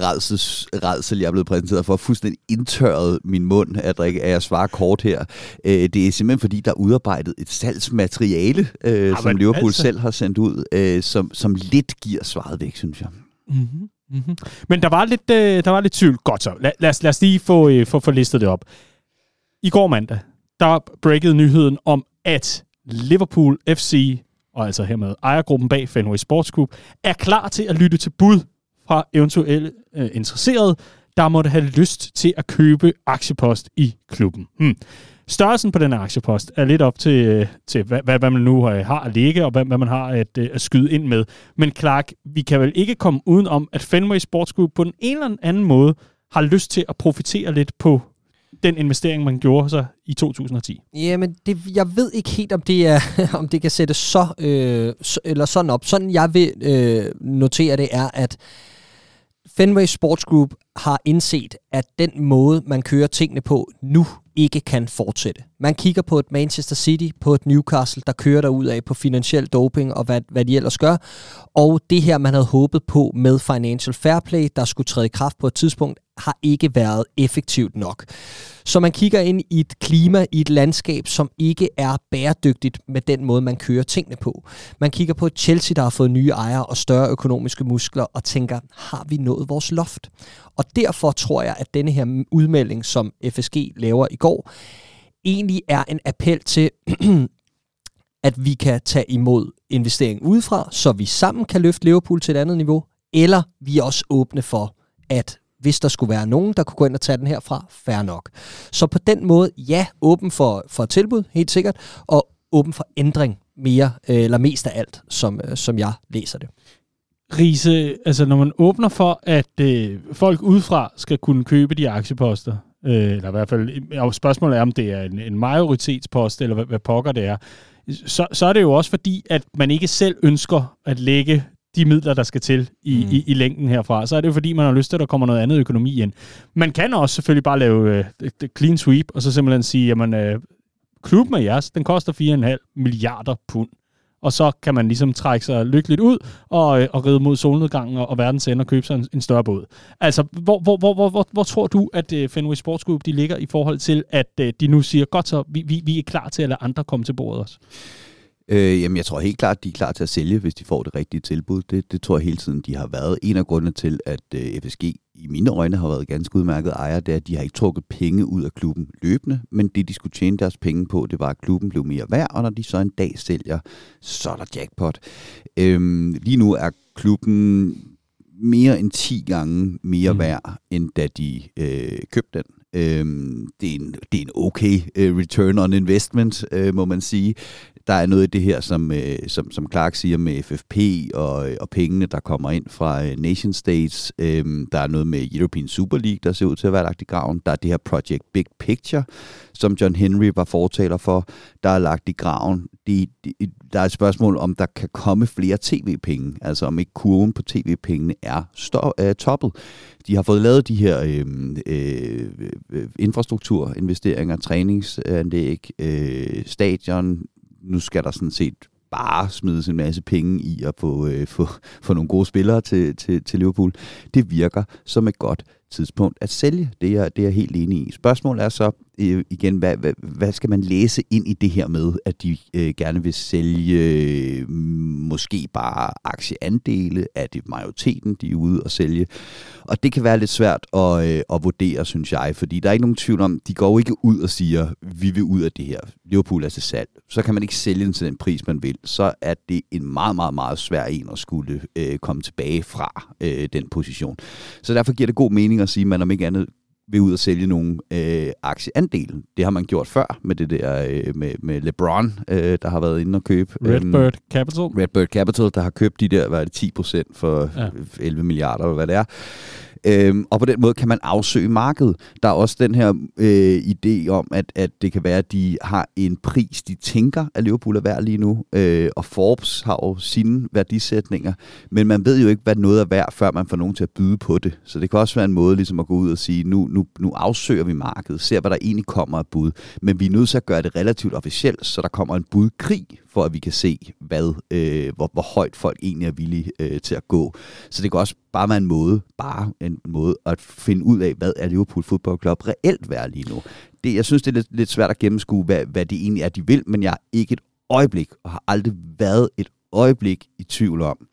redsels, redsel, jeg er blevet præsenteret for, fuldstændig indtørret min mund at drikke at svare kort her. Øh, det er simpelthen fordi, der er udarbejdet et salgsmateriale, øh, som Liverpool altså. selv har sendt ud, øh, som, som lidt giver svaret væk, synes jeg. Mm-hmm. Mm-hmm. Men der var lidt, øh, der var lidt tvivl. Godt så. Lad, lad, os, lad os lige få, øh, få, få listet det op. I går mandag, der breakede nyheden om, at Liverpool FC, og altså hermed ejergruppen bag Fenway Sports Group, er klar til at lytte til bud fra eventuelle øh, interesserede, der måtte have lyst til at købe aktiepost i klubben. Hmm. Størrelsen på den aktiepost er lidt op til, øh, til hvad, hvad, man nu øh, har at ligge, og hvad, hvad man har at, øh, at skyde ind med. Men Clark, vi kan vel ikke komme uden om, at Fenway Sports Group på den ene eller anden måde har lyst til at profitere lidt på den investering, man gjorde sig i 2010. Jamen, det, jeg ved ikke helt, om det er, om det kan sættes så, øh, så, eller sådan op. Sådan jeg vil øh, notere det er, at Fenway Sports Group har indset, at den måde, man kører tingene på nu, ikke kan fortsætte. Man kigger på et Manchester City, på et Newcastle, der kører der ud af på finansiel doping og hvad, hvad de ellers gør. Og det her, man havde håbet på med Financial Fair Play, der skulle træde i kraft på et tidspunkt, har ikke været effektivt nok. Så man kigger ind i et klima, i et landskab, som ikke er bæredygtigt med den måde, man kører tingene på. Man kigger på et Chelsea, der har fået nye ejere og større økonomiske muskler, og tænker, har vi nået vores loft? Og derfor tror jeg, at denne her udmelding, som FSG laver i går, egentlig er en appel til, at vi kan tage imod investering udefra, så vi sammen kan løfte Liverpool til et andet niveau, eller vi er også åbne for, at hvis der skulle være nogen, der kunne gå ind og tage den herfra, fair nok. Så på den måde, ja, åben for, for tilbud, helt sikkert, og åben for ændring mere, øh, eller mest af alt, som, øh, som jeg læser det. Riese, altså når man åbner for, at øh, folk udefra skal kunne købe de aktieposter, øh, eller i hvert fald, og spørgsmålet er, om det er en, en majoritetspost, eller hvad, hvad pokker det er, så, så er det jo også fordi, at man ikke selv ønsker at lægge de midler, der skal til i, mm. i, i længden herfra. Så er det jo fordi, man har lyst til, at der kommer noget andet økonomi ind. Man kan også selvfølgelig bare lave øh, clean sweep, og så simpelthen sige, jamen, øh, klubben af jeres, den koster 4,5 milliarder pund og så kan man ligesom trække sig lykkeligt ud og, øh, og ride mod solnedgangen og, og verdens ende og købe sig en, en større båd. Altså, hvor, hvor, hvor, hvor, hvor, hvor tror du, at uh, Fenway Sports Group de ligger i forhold til, at uh, de nu siger, godt så, vi, vi, vi er klar til at lade andre komme til bordet også? Øh, jamen, jeg tror helt klart, at de er klar til at sælge, hvis de får det rigtige tilbud. Det, det tror jeg hele tiden, de har været. En af grundene til, at øh, FSG i mine øjne har været ganske udmærket ejer, det er, at de har ikke trukket penge ud af klubben løbende, men det, de skulle tjene deres penge på, det var, at klubben blev mere værd, og når de så en dag sælger, så er der jackpot. Øhm, lige nu er klubben mere end 10 gange mere mm. værd, end da de øh, købte den. Øhm, det, er en, det er en okay uh, return on investment, uh, må man sige der er noget i det her, som, øh, som, som Clark siger med FFP og, øh, og pengene, der kommer ind fra øh, nation states. Øhm, der er noget med European Super League, der ser ud til at være lagt i graven. Der er det her Project Big Picture, som John Henry var fortaler for, der er lagt i graven. De, de, der er et spørgsmål, om der kan komme flere tv-penge, altså om ikke kurven på tv-pengene er stå, øh, toppet. De har fået lavet de her øhm, øh, øh, øh, infrastrukturinvesteringer, træningsanlæg, øh, stadion, nu skal der sådan set bare smides en masse penge i at få, øh, få, få nogle gode spillere til, til, til Liverpool. Det virker som et godt tidspunkt at sælge. Det er, det er jeg helt enig i. Spørgsmålet er så øh, igen, hvad, hvad, hvad skal man læse ind i det her med, at de øh, gerne vil sælge øh, måske bare aktieandele? Er det majoriteten, de er ude og sælge? Og det kan være lidt svært at, øh, at vurdere, synes jeg, fordi der er ikke nogen tvivl om, de går ikke ud og siger, vi vil ud af det her. Liverpool er til salg. Så kan man ikke sælge den til den pris, man vil. Så er det en meget, meget, meget svær en at skulle øh, komme tilbage fra øh, den position. Så derfor giver det god mening at sige, at man om ikke andet vil ud og sælge nogle øh, aktieandele. Det har man gjort før med det der øh, med, med LeBron, øh, der har været inde og købe. Redbird øhm, Capital. Redbird Capital, der har købt de der, hvad er det, 10 procent for ja. 11 milliarder, eller hvad det er. Øhm, og på den måde kan man afsøge markedet. Der er også den her øh, idé om, at, at det kan være, at de har en pris, de tænker, at Liverpool er værd lige nu. Øh, og Forbes har jo sine værdisætninger. Men man ved jo ikke, hvad noget er værd, før man får nogen til at byde på det. Så det kan også være en måde ligesom at gå ud og sige, nu, nu, nu afsøger vi markedet, ser hvad der egentlig kommer af bud. Men vi er nødt til at gøre det relativt officielt, så der kommer en budkrig, for at vi kan se, hvad, øh, hvor, hvor højt folk egentlig er villige øh, til at gå. Så det kan også bare være en måde, bare en måde at finde ud af, hvad er Liverpool Football Club reelt værd lige nu. Det, jeg synes, det er lidt, lidt svært at gennemskue, hvad, hvad det egentlig er, de vil, men jeg er ikke et øjeblik, og har aldrig været et øjeblik i tvivl om,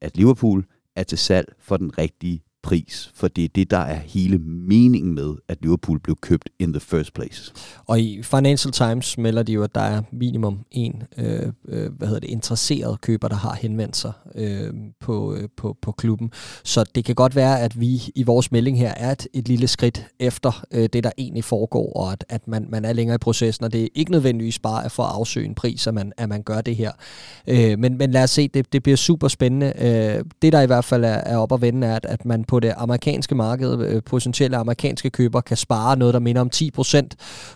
at Liverpool er til salg for den rigtige pris, for det er det, der er hele meningen med, at Liverpool blev købt in the first place. Og i Financial Times melder de jo, at der er minimum en øh, øh, hvad hedder det, interesseret køber, der har henvendt sig øh, på, øh, på, på klubben. Så det kan godt være, at vi i vores melding her er et, et lille skridt efter øh, det, der egentlig foregår, og at, at man, man er længere i processen, og det er ikke nødvendigvis bare for at afsøge en pris, at man, at man gør det her. Øh, men, men lad os se, det, det bliver super spændende. Øh, det, der i hvert fald er, er op at vende, er, at, at man på det amerikanske marked, øh, potentielle amerikanske køber, kan spare noget, der minder om 10%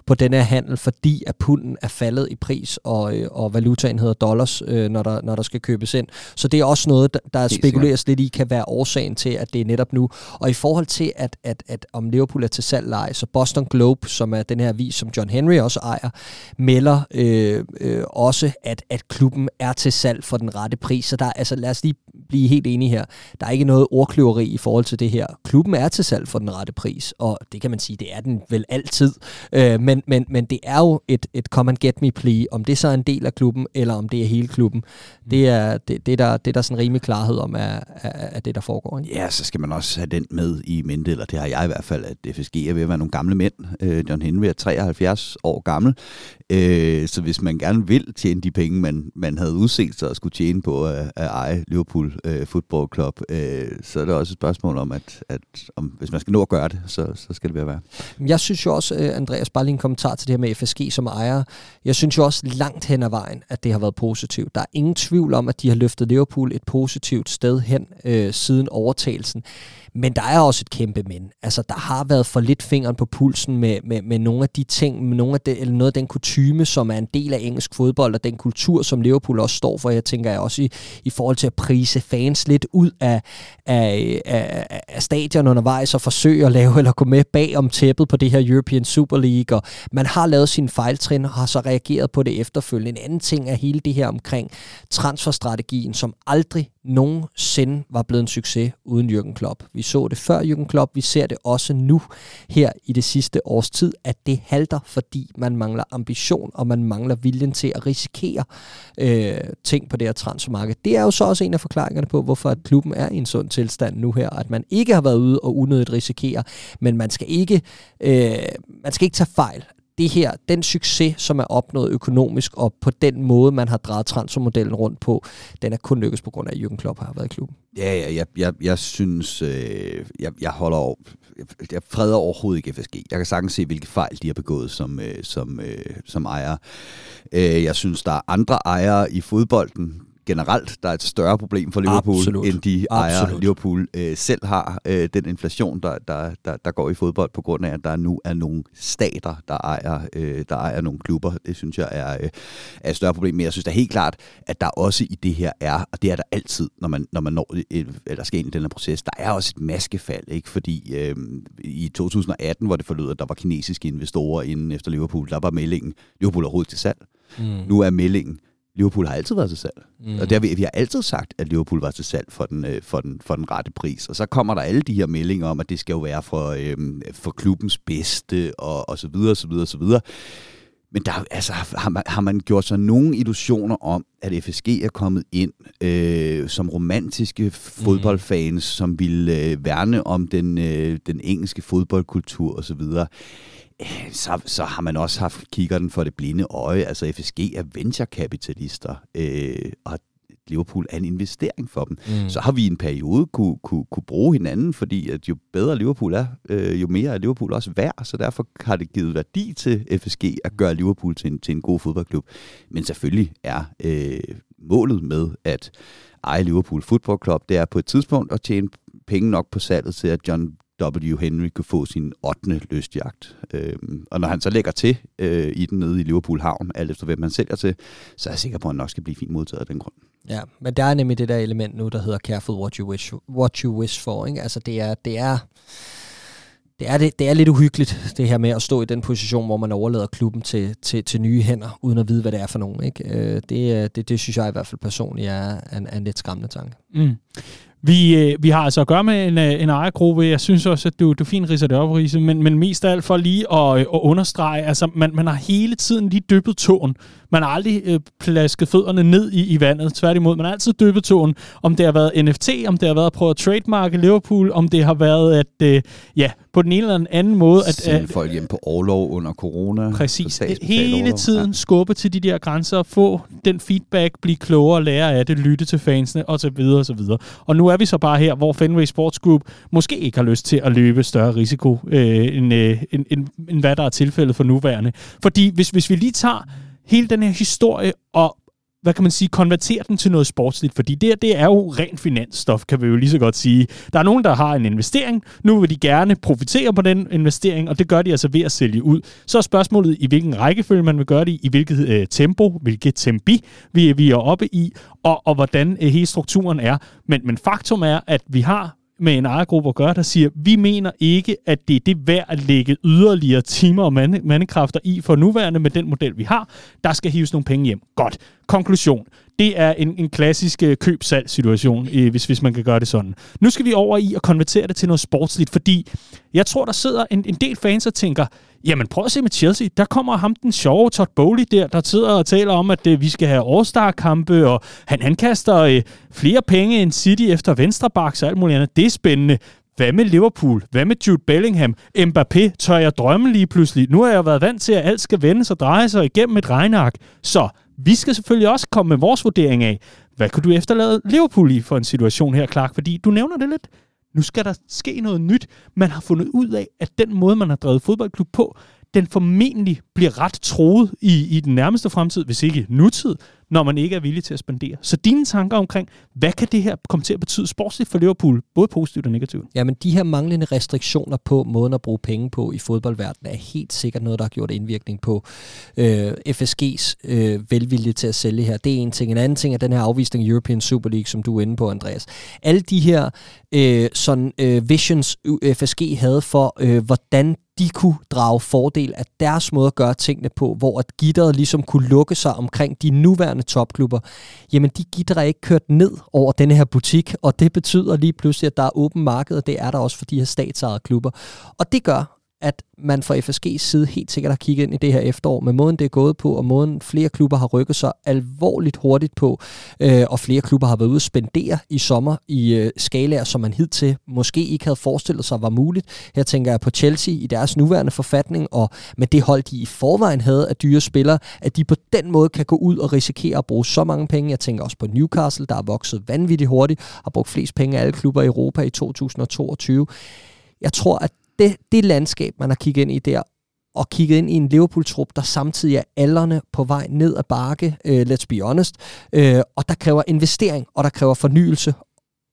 på den her handel, fordi at punden er faldet i pris, og, øh, og valutaen hedder dollars, øh, når, der, når der skal købes ind. Så det er også noget, der, spekuleres lidt i, kan være årsagen til, at det er netop nu. Og i forhold til, at, at, at om Liverpool er til salg eller så Boston Globe, som er den her avis, som John Henry også ejer, melder øh, øh, også, at, at klubben er til salg for den rette pris. Så der, altså, lad os lige blive helt enige her. Der er ikke noget ordkløveri i forhold til det her. Klubben er til salg for den rette pris, og det kan man sige, det er den vel altid. Øh, men, men, men det er jo et, et come and get me plea, om det så er en del af klubben, eller om det er hele klubben. Mm. Det er, det, det er der, det er der sådan rimelig klarhed om, af, af, af det, der foregår. Ikke? Ja, så skal man også have den med i mente, eller det har jeg i hvert fald, at FSG er ved at være nogle gamle mænd. Øh, John Henry er 73 år gammel, øh, så hvis man gerne vil tjene de penge, man, man havde udset sig at skulle tjene på at, at eje Liverpool øh, Football Club, øh, så er det også et spørgsmål om, at, at om, hvis man skal nå at gøre det, så, så skal det være værd. Jeg synes jo også, øh, Andreas, bare lige en kommentar til det her med FSG som ejer. Jeg synes jo også langt hen ad vejen, at det har været positivt. Der er ingen tvivl om, at de har løftet Liverpool et positivt sted hen øh, siden overtagelsen. Men der er også et kæmpe men. Altså, der har været for lidt fingeren på pulsen med, med, med nogle af de ting, med nogle af det, eller noget af den kutyme, som er en del af engelsk fodbold, og den kultur, som Liverpool også står for. Jeg tænker jeg også i, i forhold til at prise fans lidt ud af, af, af, af stadion undervejs og forsøge at lave eller gå med bag om tæppet på det her European Super League. Og man har lavet sin fejltrin og har så reageret på det efterfølgende. En anden ting er hele det her omkring transferstrategien, som aldrig nogensinde var blevet en succes uden Jürgen Klopp. Vi så det før Jürgen Klopp, vi ser det også nu her i det sidste års tid, at det halter, fordi man mangler ambition, og man mangler viljen til at risikere øh, ting på det her transfermarked. Det er jo så også en af forklaringerne på, hvorfor at klubben er i en sund tilstand nu her, at man ikke har været ude og unødigt risikere, men man skal ikke, øh, man skal ikke tage fejl det her, den succes, som er opnået økonomisk, og på den måde, man har drejet transfermodellen rundt på, den er kun lykkes på grund af, at Jürgen Klopp har været i klubben. Ja, ja jeg, jeg, jeg synes, øh, jeg, jeg holder over, jeg, jeg freder overhovedet ikke FSG. Jeg kan sagtens se, hvilke fejl de har begået som, øh, som, øh, som ejer. Øh, jeg synes, der er andre ejere i fodbolden, generelt, der er et større problem for Liverpool, Absolut. end de ejer Absolut. Liverpool øh, selv har. Øh, den inflation, der, der, der, der går i fodbold på grund af, at der nu er nogle stater, der ejer, øh, der ejer nogle klubber. Det synes jeg er, øh, er et større problem. Men jeg synes da helt klart, at der også i det her er, og det er der altid, når man, når man når, eller skal ind i den her proces, der er også et maskefald, ikke? fordi øh, i 2018, hvor det forlod, at der var kinesiske investorer inden efter Liverpool, der var meldingen, Liverpool er overhovedet til salg. Mm. Nu er meldingen, Liverpool har altid været til salg. Mm. Og det har vi, vi har altid sagt, at Liverpool var til salg for den, øh, for, den, for den rette pris. Og så kommer der alle de her meldinger om, at det skal jo være for, øh, for klubbens bedste, og, og så videre, og så videre, og så videre. Men der, altså, har, man, har man gjort sig nogle illusioner om, at FSG er kommet ind øh, som romantiske fodboldfans, mm. som vil øh, værne om den, øh, den engelske fodboldkultur osv., så, så har man også haft kigger den for det blinde øje. Altså FSG er venturekapitalister, øh, og Liverpool er en investering for dem. Mm. Så har vi en periode kunne, kunne, kunne bruge hinanden, fordi at jo bedre Liverpool er, øh, jo mere er Liverpool også værd, så derfor har det givet værdi til FSG at gøre Liverpool til en, til en god fodboldklub. Men selvfølgelig er øh, målet med at eje Liverpool Football Club, det er på et tidspunkt at tjene penge nok på salget til, at John W. Henry kunne få sin 8. lystjagt. Øhm, og når han så lægger til øh, i den nede i Liverpool Havn, alt efter hvem han sælger til, så er jeg sikker på, at han nok skal blive fint modtaget af den grund. Ja, men der er nemlig det der element nu, der hedder careful what you wish, what you wish for. Ikke? Altså det er, det er det er, det, det er lidt uhyggeligt, det her med at stå i den position, hvor man overlader klubben til, til, til nye hænder, uden at vide, hvad det er for nogen. Ikke? Øh, det, det, det synes jeg i hvert fald personligt er en, en lidt skræmmende tanke. Mm. Vi, øh, vi har altså at gøre med en, øh, en ejergruppe. Jeg synes også, at du, du fint ridser det op, Riese, men, men mest af alt for lige at, øh, at understrege, altså man, man har hele tiden lige dyppet tåen. Man har aldrig øh, plasket fødderne ned i, i vandet. Tværtimod, man har altid dyppet tåen. Om det har været NFT, om det har været at prøve at trademarke Liverpool, om det har været at, øh, ja, på den ene eller den anden måde. At, Sende at, folk hjem på overlov under corona. Præcis. Hele tiden ja. skubbe til de der grænser, få den feedback, blive klogere, lære af det, lytte til fansene og så videre og så videre. Og nu er vi så bare her, hvor Fenway Sports Group måske ikke har lyst til at løbe større risiko, øh, end, øh, end, end, end hvad der er tilfældet for nuværende. Fordi hvis, hvis vi lige tager hele den her historie og hvad kan man sige, konvertere den til noget sportsligt, fordi det, det er jo ren finansstof, kan vi jo lige så godt sige. Der er nogen, der har en investering, nu vil de gerne profitere på den investering, og det gør de altså ved at sælge ud. Så er spørgsmålet, i hvilken rækkefølge man vil gøre det, i hvilket øh, tempo, hvilket tempi vi, vi er oppe i, og, og hvordan øh, hele strukturen er. Men, men faktum er, at vi har med en ejergruppe at gøre, der siger, vi mener ikke, at det er det værd at lægge yderligere timer og mande, mandekræfter i for nuværende med den model, vi har. Der skal hives nogle penge hjem. Godt. Konklusion. Det er en, en klassisk øh, køb-salg-situation, øh, hvis, hvis man kan gøre det sådan. Nu skal vi over i at konvertere det til noget sportsligt, fordi jeg tror, der sidder en, en del fans og tænker, jamen prøv at se med Chelsea, der kommer ham den sjove Todd Bowley der, der sidder og taler om, at øh, vi skal have All-Star-kampe, og han, han kaster øh, flere penge end City efter venstrebaks og alt muligt andet. Det er spændende. Hvad med Liverpool? Hvad med Jude Bellingham? Mbappé? Tør jeg drømme lige pludselig? Nu har jeg været vant til, at alt skal vende sig og dreje sig igennem et regnark. Så vi skal selvfølgelig også komme med vores vurdering af, hvad kunne du efterlade Liverpool i for en situation her, Clark? Fordi du nævner det lidt. Nu skal der ske noget nyt. Man har fundet ud af, at den måde, man har drevet fodboldklub på, den formentlig bliver ret troet i, i den nærmeste fremtid, hvis ikke nutid, når man ikke er villig til at spendere. Så dine tanker omkring, hvad kan det her komme til at betyde sportsligt for Liverpool, både positivt og negativt? Jamen, de her manglende restriktioner på måden at bruge penge på i fodboldverdenen er helt sikkert noget, der har gjort indvirkning på øh, FSG's øh, velvilje til at sælge her. Det er en ting. En anden ting er den her afvisning af European Super League, som du er inde på, Andreas. Alle de her øh, sådan, øh, visions, FSG havde for, øh, hvordan de kunne drage fordel af deres måde at gøre tingene på, hvor at gitteret ligesom kunne lukke sig omkring de nuværende topklubber, jamen de gitter er ikke kørt ned over denne her butik, og det betyder lige pludselig, at der er åben marked, og det er der også for de her statsejede klubber. Og det gør, at man fra FSG's side helt sikkert har kigget ind i det her efterår med måden, det er gået på, og måden flere klubber har rykket sig alvorligt hurtigt på, øh, og flere klubber har været ude at spendere i sommer i øh, skalaer, som man hidtil måske ikke havde forestillet sig var muligt. Her tænker jeg på Chelsea i deres nuværende forfatning, og med det hold, de i forvejen havde af dyre spillere, at de på den måde kan gå ud og risikere at bruge så mange penge. Jeg tænker også på Newcastle, der er vokset vanvittigt hurtigt, har brugt flest penge af alle klubber i Europa i 2022. Jeg tror, at det, det landskab, man har kigget ind i der, og kigget ind i en Liverpool-trup, der samtidig er alderne på vej ned ad bakke, uh, let's be honest, uh, og der kræver investering, og der kræver fornyelse,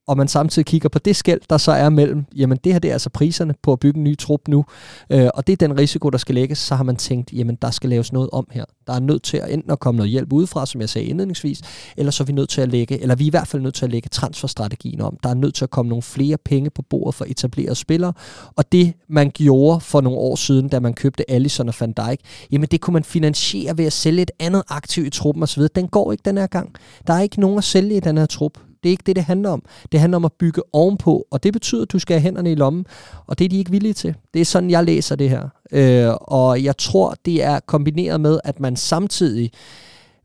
og man samtidig kigger på det skæld, der så er mellem, jamen det her det er altså priserne på at bygge en ny trup nu, øh, og det er den risiko, der skal lægges, så har man tænkt, jamen der skal laves noget om her. Der er nødt til at enten at komme noget hjælp udefra, som jeg sagde indledningsvis, eller så er vi nødt til at lægge, eller vi er i hvert fald nødt til at lægge transferstrategien om. Der er nødt til at komme nogle flere penge på bordet for etablerede spillere, og det man gjorde for nogle år siden, da man købte Allison og Van Dijk, jamen det kunne man finansiere ved at sælge et andet aktiv i truppen osv. Den går ikke den her gang. Der er ikke nogen at sælge i den her trup. Det er ikke det, det handler om. Det handler om at bygge ovenpå, og det betyder, at du skal have hænderne i lommen, og det er de ikke villige til. Det er sådan, jeg læser det her. Øh, og jeg tror, det er kombineret med, at man samtidig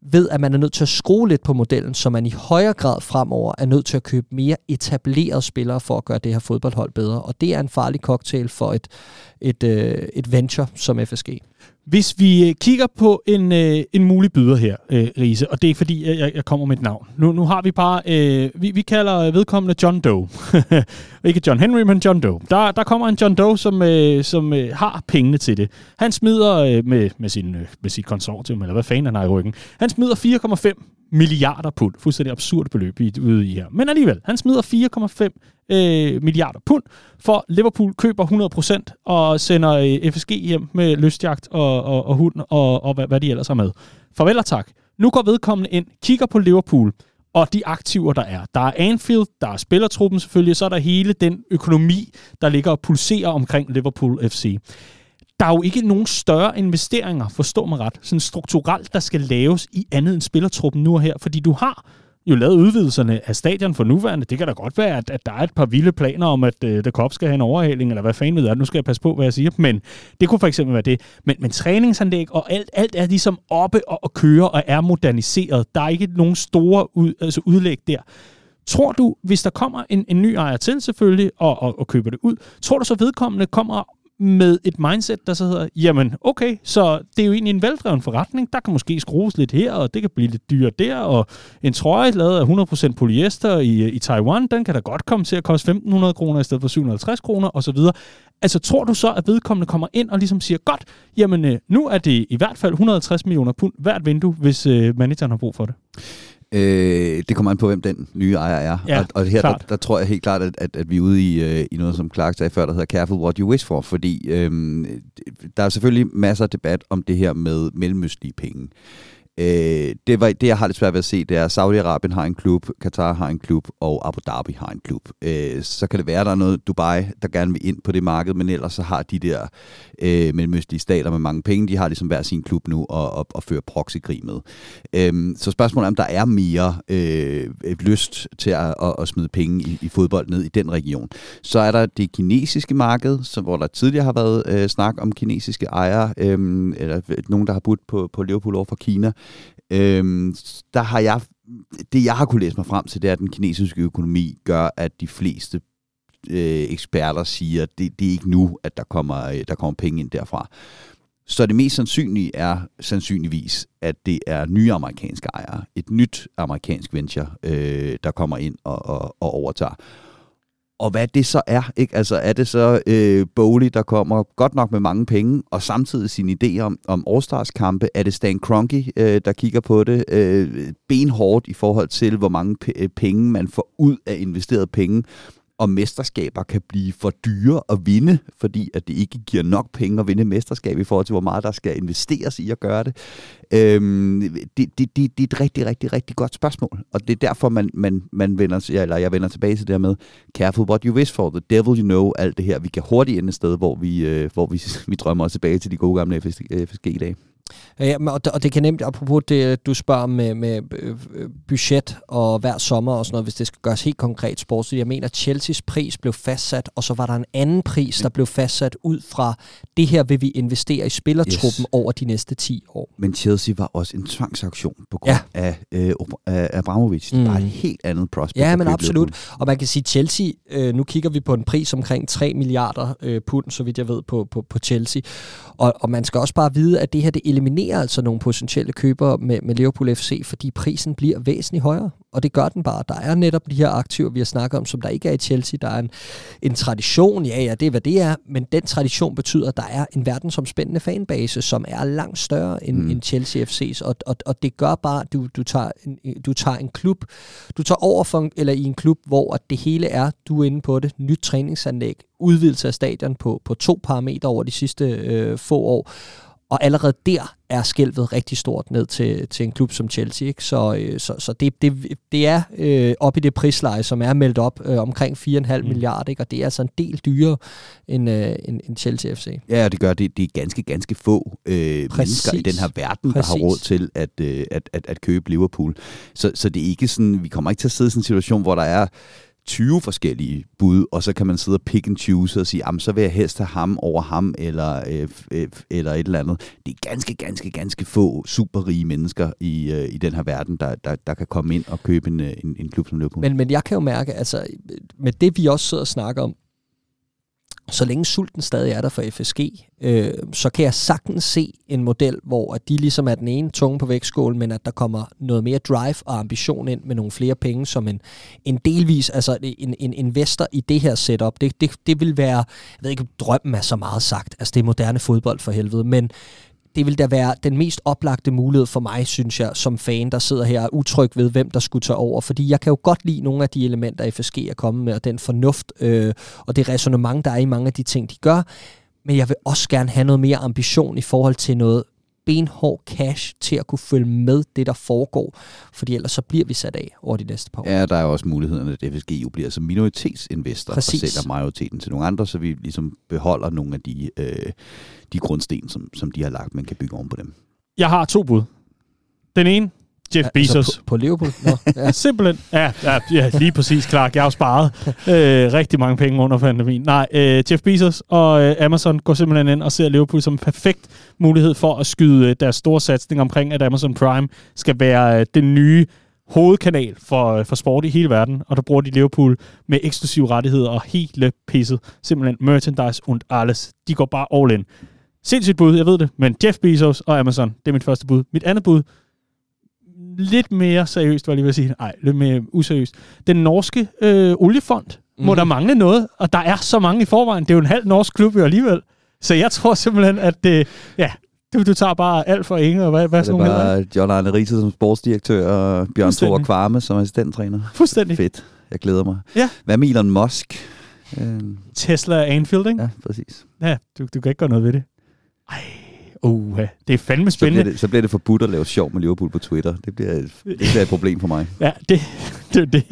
ved, at man er nødt til at skrue lidt på modellen, så man i højere grad fremover er nødt til at købe mere etablerede spillere for at gøre det her fodboldhold bedre. Og det er en farlig cocktail for et, et, øh, et venture som FSG. Hvis vi øh, kigger på en, øh, en mulig byder her, øh, Riese, og det er fordi, jeg, jeg kommer med et navn. Nu, nu har vi bare, øh, vi, vi kalder vedkommende John Doe. Ikke John Henry, men John Doe. Der, der kommer en John Doe, som, øh, som øh, har pengene til det. Han smider øh, med, med, sin, øh, med sit konsortium, eller hvad fanden han har i ryggen, han smider 4,5 milliarder pund. Fuldstændig absurd beløb i, ude i her. Men alligevel, han smider 4,5 øh, milliarder pund, for Liverpool køber 100% og sender øh, FSG hjem med lystjagt og, og, og hund og, og hvad, hvad de ellers har med. Farvel og tak. Nu går vedkommende ind, kigger på Liverpool, og de aktiver, der er. Der er Anfield, der er spillertruppen selvfølgelig, så er der hele den økonomi, der ligger og pulserer omkring Liverpool FC der er jo ikke nogen større investeringer, forstå mig ret, sådan strukturelt, der skal laves i andet end spillertruppen nu og her, fordi du har jo lavet udvidelserne af stadion for nuværende. Det kan da godt være, at, at der er et par vilde planer om, at uh, The Cop skal have en overhaling, eller hvad fanden ved jeg. Nu skal jeg passe på, hvad jeg siger. Men det kunne for eksempel være det. Men, men træningsanlæg og alt, alt er ligesom oppe og, og køre og er moderniseret. Der er ikke nogen store ud, altså udlæg der. Tror du, hvis der kommer en, en ny ejer til selvfølgelig, og, og, og køber det ud, tror du så vedkommende kommer med et mindset, der så hedder, jamen okay, så det er jo egentlig en veldreven forretning. Der kan måske skrues lidt her, og det kan blive lidt dyrt der, og en trøje lavet af 100% polyester i, i Taiwan, den kan da godt komme til at koste 1.500 kroner i stedet for 750 kroner osv. Altså tror du så, at vedkommende kommer ind og ligesom siger, godt, jamen øh, nu er det i hvert fald 150 millioner pund hvert vindue, hvis øh, manageren har brug for det? Øh, det kommer an på, hvem den nye ejer er. Ja, og, og her, der, der tror jeg helt klart, at, at, at vi er ude i, øh, i noget, som Clark sagde før, der hedder Careful What You Wish For, fordi øh, der er selvfølgelig masser af debat om det her med mellemøstlige penge. Øh, det, var, det, jeg har lidt svært ved at se, det er, at Saudi-Arabien har en klub, Qatar har en klub, og Abu Dhabi har en klub. Øh, så kan det være, at der er noget Dubai, der gerne vil ind på det marked, men ellers så har de der øh, mellemøstlige stater med mange penge, de har ligesom hver sin klub nu og, og, og fører proxykrig med. Øh, så spørgsmålet er, om der er mere øh, lyst til at, at, at smide penge i, i fodbold ned i den region. Så er der det kinesiske marked, så, hvor der tidligere har været øh, snak om kinesiske ejere, øh, eller nogen, der har budt på, på Liverpool over for Kina. Øhm, der har jeg, det jeg har kunne læse mig frem til, det er, at den kinesiske økonomi gør, at de fleste øh, eksperter siger, at det, det er ikke nu, at der kommer, øh, der kommer penge ind derfra. Så det mest sandsynlige er sandsynligvis, at det er nye amerikanske ejere, et nyt amerikansk venture, øh, der kommer ind og, og, og overtager og hvad det så er. Ikke? Altså er det så øh, Bowley, der kommer godt nok med mange penge, og samtidig sin idé om, om All-Stars-kampe? Er det Stan Kroenke, øh, der kigger på det øh, benhårdt i forhold til, hvor mange penge man får ud af investeret penge? Og mesterskaber kan blive for dyre at vinde, fordi at det ikke giver nok penge at vinde mesterskab i forhold til, hvor meget der skal investeres i at gøre det. Øhm, det, det, det, det er et rigtig, rigtig, rigtig godt spørgsmål, og det er derfor, man, man, man vender, eller jeg vender tilbage til det her med, careful what you wish for, the devil you know, alt det her. Vi kan hurtigt ende et sted, hvor vi, øh, hvor vi, vi drømmer os tilbage til de gode gamle FSG-dage. Ja, og det, og det kan nemt, apropos det, du spørger med, med øh, budget og hver sommer og sådan noget, hvis det skal gøres helt konkret sportsligt. Jeg mener, Chelseas pris blev fastsat, og så var der en anden pris, der blev fastsat ud fra, det her vil vi investere i spillertruppen yes. over de næste 10 år. Men Chelsea var også en tvangsaktion på grund ja. af, øh, Abramovic. Mm. Det var et helt andet prospect. Ja, men absolut. Og man kan sige, Chelsea, øh, nu kigger vi på en pris omkring 3 milliarder øh, pund, så vidt jeg ved, på, på, på Chelsea. Og, og man skal også bare vide, at det her, det eliminerer altså nogle potentielle købere med, med Liverpool FC, fordi prisen bliver væsentligt højere, og det gør den bare. Der er netop de her aktiver, vi har snakket om, som der ikke er i Chelsea. Der er en, en tradition, ja ja, det er hvad det er, men den tradition betyder, at der er en verdensomspændende fanbase, som er langt større end, mm. end Chelsea FC's, og, og, og det gør bare, at du, du, tager en, du tager en klub, du tager over for, eller i en klub, hvor det hele er, du er inde på det, nyt træningsanlæg, udvidelse af stadion på, på to parametre over de sidste øh, få år, og allerede der er skælvet rigtig stort ned til, til en klub som Chelsea. Ikke? Så, øh, så, så det, det, det er øh, op i det prisleje, som er meldt op øh, omkring 4,5 mm. milliarder, ikke? og det er altså en del dyrere end, øh, end, end Chelsea FC. Ja, det gør det. Det er ganske, ganske få øh, mennesker i den her verden, Præcis. der har råd til at, øh, at, at, at købe Liverpool. Så, så det er ikke sådan, vi kommer ikke til at sidde i sådan en situation, hvor der er 20 forskellige bud, og så kan man sidde og pick and choose og sige, jamen så vil jeg helst have ham over ham, eller, øh, øh, eller et eller andet. Det er ganske, ganske, ganske få superrige mennesker i, øh, i den her verden, der, der, der kan komme ind og købe en, øh, en, en klub som Liverpool. Men, men jeg kan jo mærke, altså med det vi også sidder og snakker om, så længe sulten stadig er der for FSG, øh, så kan jeg sagtens se en model, hvor at de ligesom er den ene tunge på vægtskålen, men at der kommer noget mere drive og ambition ind med nogle flere penge som en, en delvis, altså en, en investor i det her setup. Det, det, det vil være, jeg ved ikke, drømmen er så meget sagt, altså det er moderne fodbold for helvede, men det vil da være den mest oplagte mulighed for mig, synes jeg, som fan, der sidder her og er utryg ved, hvem der skulle tage over. Fordi jeg kan jo godt lide nogle af de elementer, FSG er kommet med, og den fornuft øh, og det resonemang, der er i mange af de ting, de gør. Men jeg vil også gerne have noget mere ambition i forhold til noget benhård cash til at kunne følge med det, der foregår. Fordi ellers så bliver vi sat af over de næste par år. Ja, der er også muligheden, at FSG jo bliver som minoritetsinvestor Præcis. og sælger majoriteten til nogle andre, så vi ligesom beholder nogle af de, øh, de grundsten, som, som de har lagt, man kan bygge oven på dem. Jeg har to bud. Den ene, Jeff Ja, Bezos. Altså på, på Liverpool? Nå, ja. Simpelthen. Ja, ja, ja, lige præcis, Clark. Jeg har sparet øh, rigtig mange penge under pandemien. Nej, øh, Jeff Bezos og øh, Amazon går simpelthen ind og ser Liverpool som en perfekt mulighed for at skyde øh, deres store satsning omkring, at Amazon Prime skal være øh, den nye hovedkanal for, øh, for sport i hele verden, og der bruger de Liverpool med eksklusive rettigheder og hele pisset. Simpelthen merchandise und alles. De går bare all in. Sindssygt bud, jeg ved det, men Jeff Bezos og Amazon, det er mit første bud. Mit andet bud, lidt mere seriøst, var jeg lige ved at sige. Nej, lidt mere useriøst. Den norske øh, oliefond, mm. må Mhm. der mangle noget, og der er så mange i forvejen. Det er jo en halv norsk klub jo alligevel. Så jeg tror simpelthen, at det, ja, du, du tager bare alt for Inge, og hvad, hvad Så sådan det nogle hedder. John Arne Riese som sportsdirektør, og Bjørn. Thor Kvarme som assistenttræner. Fuldstændig. Fedt. Jeg glæder mig. Ja. Hvad med Elon Musk? Øh, Tesla Anfield, ikke? ja, præcis. Ja, du, du kan ikke gøre noget ved det. Ej, uh, det er fandme Så bliver, spændende. det, så bliver det forbudt at lave sjov med Liverpool på Twitter. Det bliver, et, det bliver et problem for mig. Ja, det, det, det.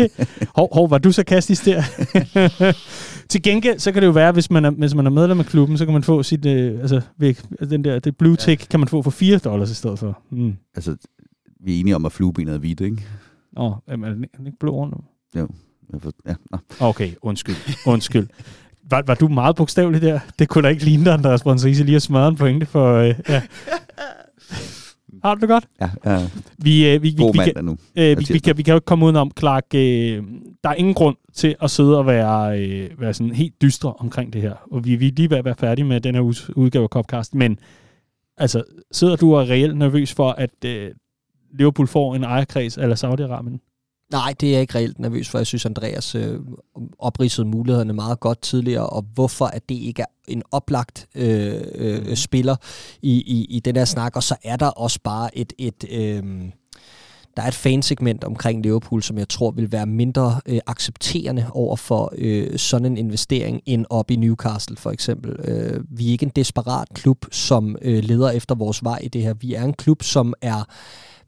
Hov, hov, var du sarkastisk der? Til gengæld, så kan det jo være, hvis man er, hvis man er medlem af klubben, så kan man få sit, øh, altså, væk, den der, det blue tick, kan man få for 4 dollars i stedet for. Mm. Altså, vi er enige om, at fluebenet er hvidt, ikke? Åh, jamen, er den ikke- blå rundt for, ja, nå. Okay, undskyld, undskyld. Var, var du meget bogstavelig der? Det kunne da ikke ligne dig, Andreas Brøndse, lige at smadre en pointe for... Øh, ja. Har du det godt? ja, ja. Vi, øh, vi, vi, God vi, kan, nu. Øh, vi, vi, kan, vi kan jo ikke komme udenom, Clark. Øh, der er ingen grund til at sidde og være, øh, være sådan helt dystre omkring det her. Og vi, vi er lige ved at være færdige med den her uges udgave af Copcast. Men altså, sidder du og er reelt nervøs for, at øh, Liverpool får en ejerkreds eller Saudi-Arabien? Nej, det er jeg ikke reelt nervøs for. Jeg synes, Andreas øh, opridsede mulighederne meget godt tidligere, og hvorfor at det ikke er en oplagt øh, øh, spiller i, i, i den her snak. Og så er der også bare et... et øh, der er et fansegment omkring Liverpool, som jeg tror vil være mindre øh, accepterende over for øh, sådan en investering end op i Newcastle for eksempel. Øh, vi er ikke en desperat klub, som øh, leder efter vores vej i det her. Vi er en klub, som er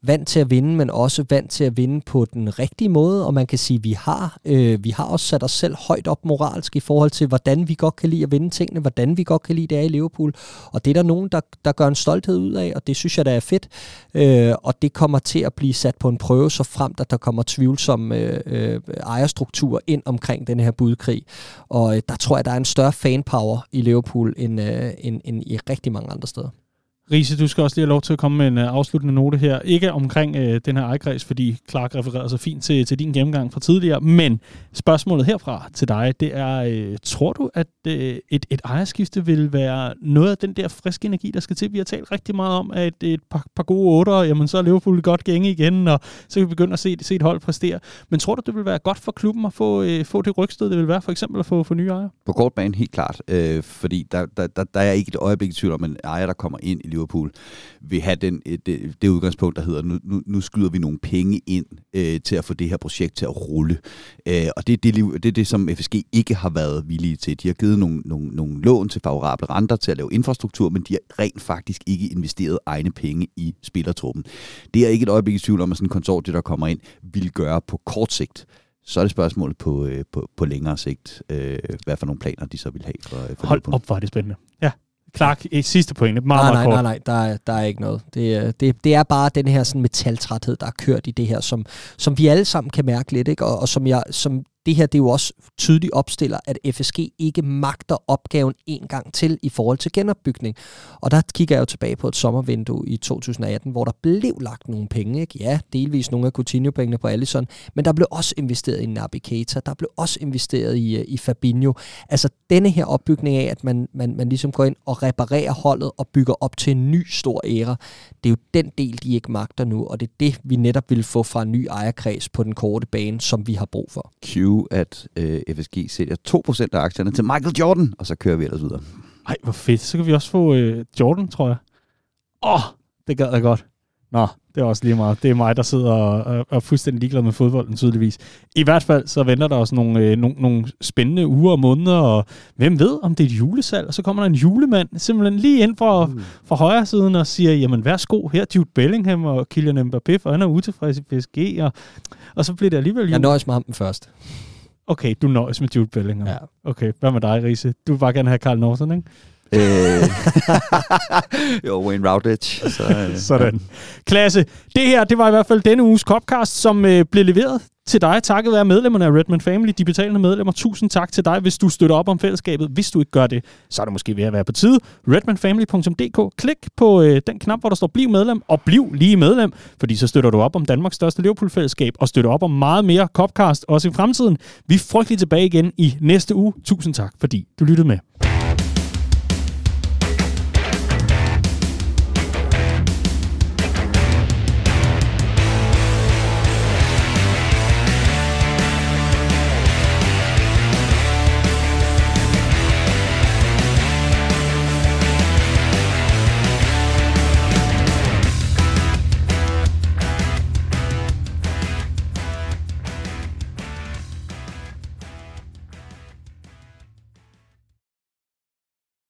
vant til at vinde, men også vant til at vinde på den rigtige måde, og man kan sige, at vi har, øh, vi har også sat os selv højt op moralsk i forhold til, hvordan vi godt kan lide at vinde tingene, hvordan vi godt kan lide det er i Liverpool, og det er der nogen, der, der gør en stolthed ud af, og det synes jeg, der er fedt, øh, og det kommer til at blive sat på en prøve, så frem at der kommer tvivlsomme øh, øh, ejerstrukturer ind omkring den her budkrig, og øh, der tror jeg, der er en større fanpower i Liverpool, end, øh, end, end i rigtig mange andre steder. Riese, du skal også lige have lov til at komme med en uh, afsluttende note her. Ikke omkring uh, den her ejerkreds, fordi Clark refererede så fint til, til din gennemgang fra tidligere, men spørgsmålet herfra til dig, det er, uh, tror du, at uh, et, et ejerskifte vil være noget af den der friske energi, der skal til? Vi har talt rigtig meget om, at et par, par gode otter, jamen så er Liverpool godt gænge igen, og så kan vi begynde at se, se et hold præstere. Men tror du, det vil være godt for klubben at få, uh, få det rygstød, det vil være for eksempel at få, få nye ejere? På kort bane helt klart, øh, fordi der, der, der, der er ikke et øjeblik i tvivl om, en ejer, der kommer ind i Liverpool, vil have den, det, det udgangspunkt, der hedder, nu, nu, nu skyder vi nogle penge ind øh, til at få det her projekt til at rulle. Øh, og det er det, det er det, som FSG ikke har været villige til. De har givet nogle, nogle, nogle lån til favorable renter til at lave infrastruktur, men de har rent faktisk ikke investeret egne penge i spillertruppen. Det er ikke et øjeblik i tvivl om, at sådan en konsortie, der kommer ind, vil gøre på kort sigt så er det spørgsmålet på, øh, på, på længere sigt, øh, hvad for nogle planer de så vil have for, for Hold Liverpool. op, hvor er det spændende. Ja. Clark, et sidste pointe. Meget, nej, meget nej, kort. nej, nej, der er, der er ikke noget. Det, er- det, det er bare den her sådan metaltræthed, der er kørt i det her, som, som vi alle sammen kan mærke lidt, ikke? Og, og som, jeg, som det her det er jo også tydeligt opstiller, at FSG ikke magter opgaven en gang til i forhold til genopbygning. Og der kigger jeg jo tilbage på et sommervindue i 2018, hvor der blev lagt nogle penge. Ikke? Ja, delvis nogle af Coutinho-pengene på Allison, men der blev også investeret i Naby Keita, der blev også investeret i, øh, i Fabinho. Altså denne her opbygning af, at man, man, man ligesom går ind og reparerer holdet og bygger op til en ny stor æra, det er jo den del, de ikke magter nu, og det er det, vi netop vil få fra en ny ejerkreds på den korte bane, som vi har brug for. Q, at øh, FSG sælger 2% af aktierne til Michael Jordan, og så kører vi ellers videre. Nej, hvor fedt. Så kan vi også få øh, Jordan, tror jeg. Åh, oh, det gad jeg godt. Nå, det er også lige meget. Det er mig, der sidder og, og er fuldstændig ligeglad med fodbolden, tydeligvis. I hvert fald, så venter der også nogle, øh, nogle, nogle spændende uger og måneder, og hvem ved, om det er et julesalg, og så kommer der en julemand simpelthen lige ind fra, mm. fra højre siden og siger, jamen værsgo, her Jude Bellingham og Kylian Mbappé, for han er utilfreds i PSG, og, og så bliver det alligevel jul. Jeg nøjes med ham den først. Okay, du nøjes med Jude Bellingham. Ja. Okay, hvad med dig, Riese? Du vil bare gerne have Carl Norton, ikke? Øh, jo, Wayne Routledge. Så, øh, Sådan. Klasse. Det her, det var i hvert fald denne uges Copcast, som øh, blev leveret til dig, takket være medlemmerne af Redman Family, de betalende medlemmer. Tusind tak til dig, hvis du støtter op om fællesskabet. Hvis du ikke gør det, så er det måske ved at være på tide. redmanfamily.dk. Klik på øh, den knap, hvor der står bliv medlem, og bliv lige medlem, fordi så støtter du op om Danmarks største Liverpool-fællesskab, og støtter op om meget mere Copcast også i fremtiden. Vi er frygtelig tilbage igen i næste uge. Tusind tak, fordi du lyttede med.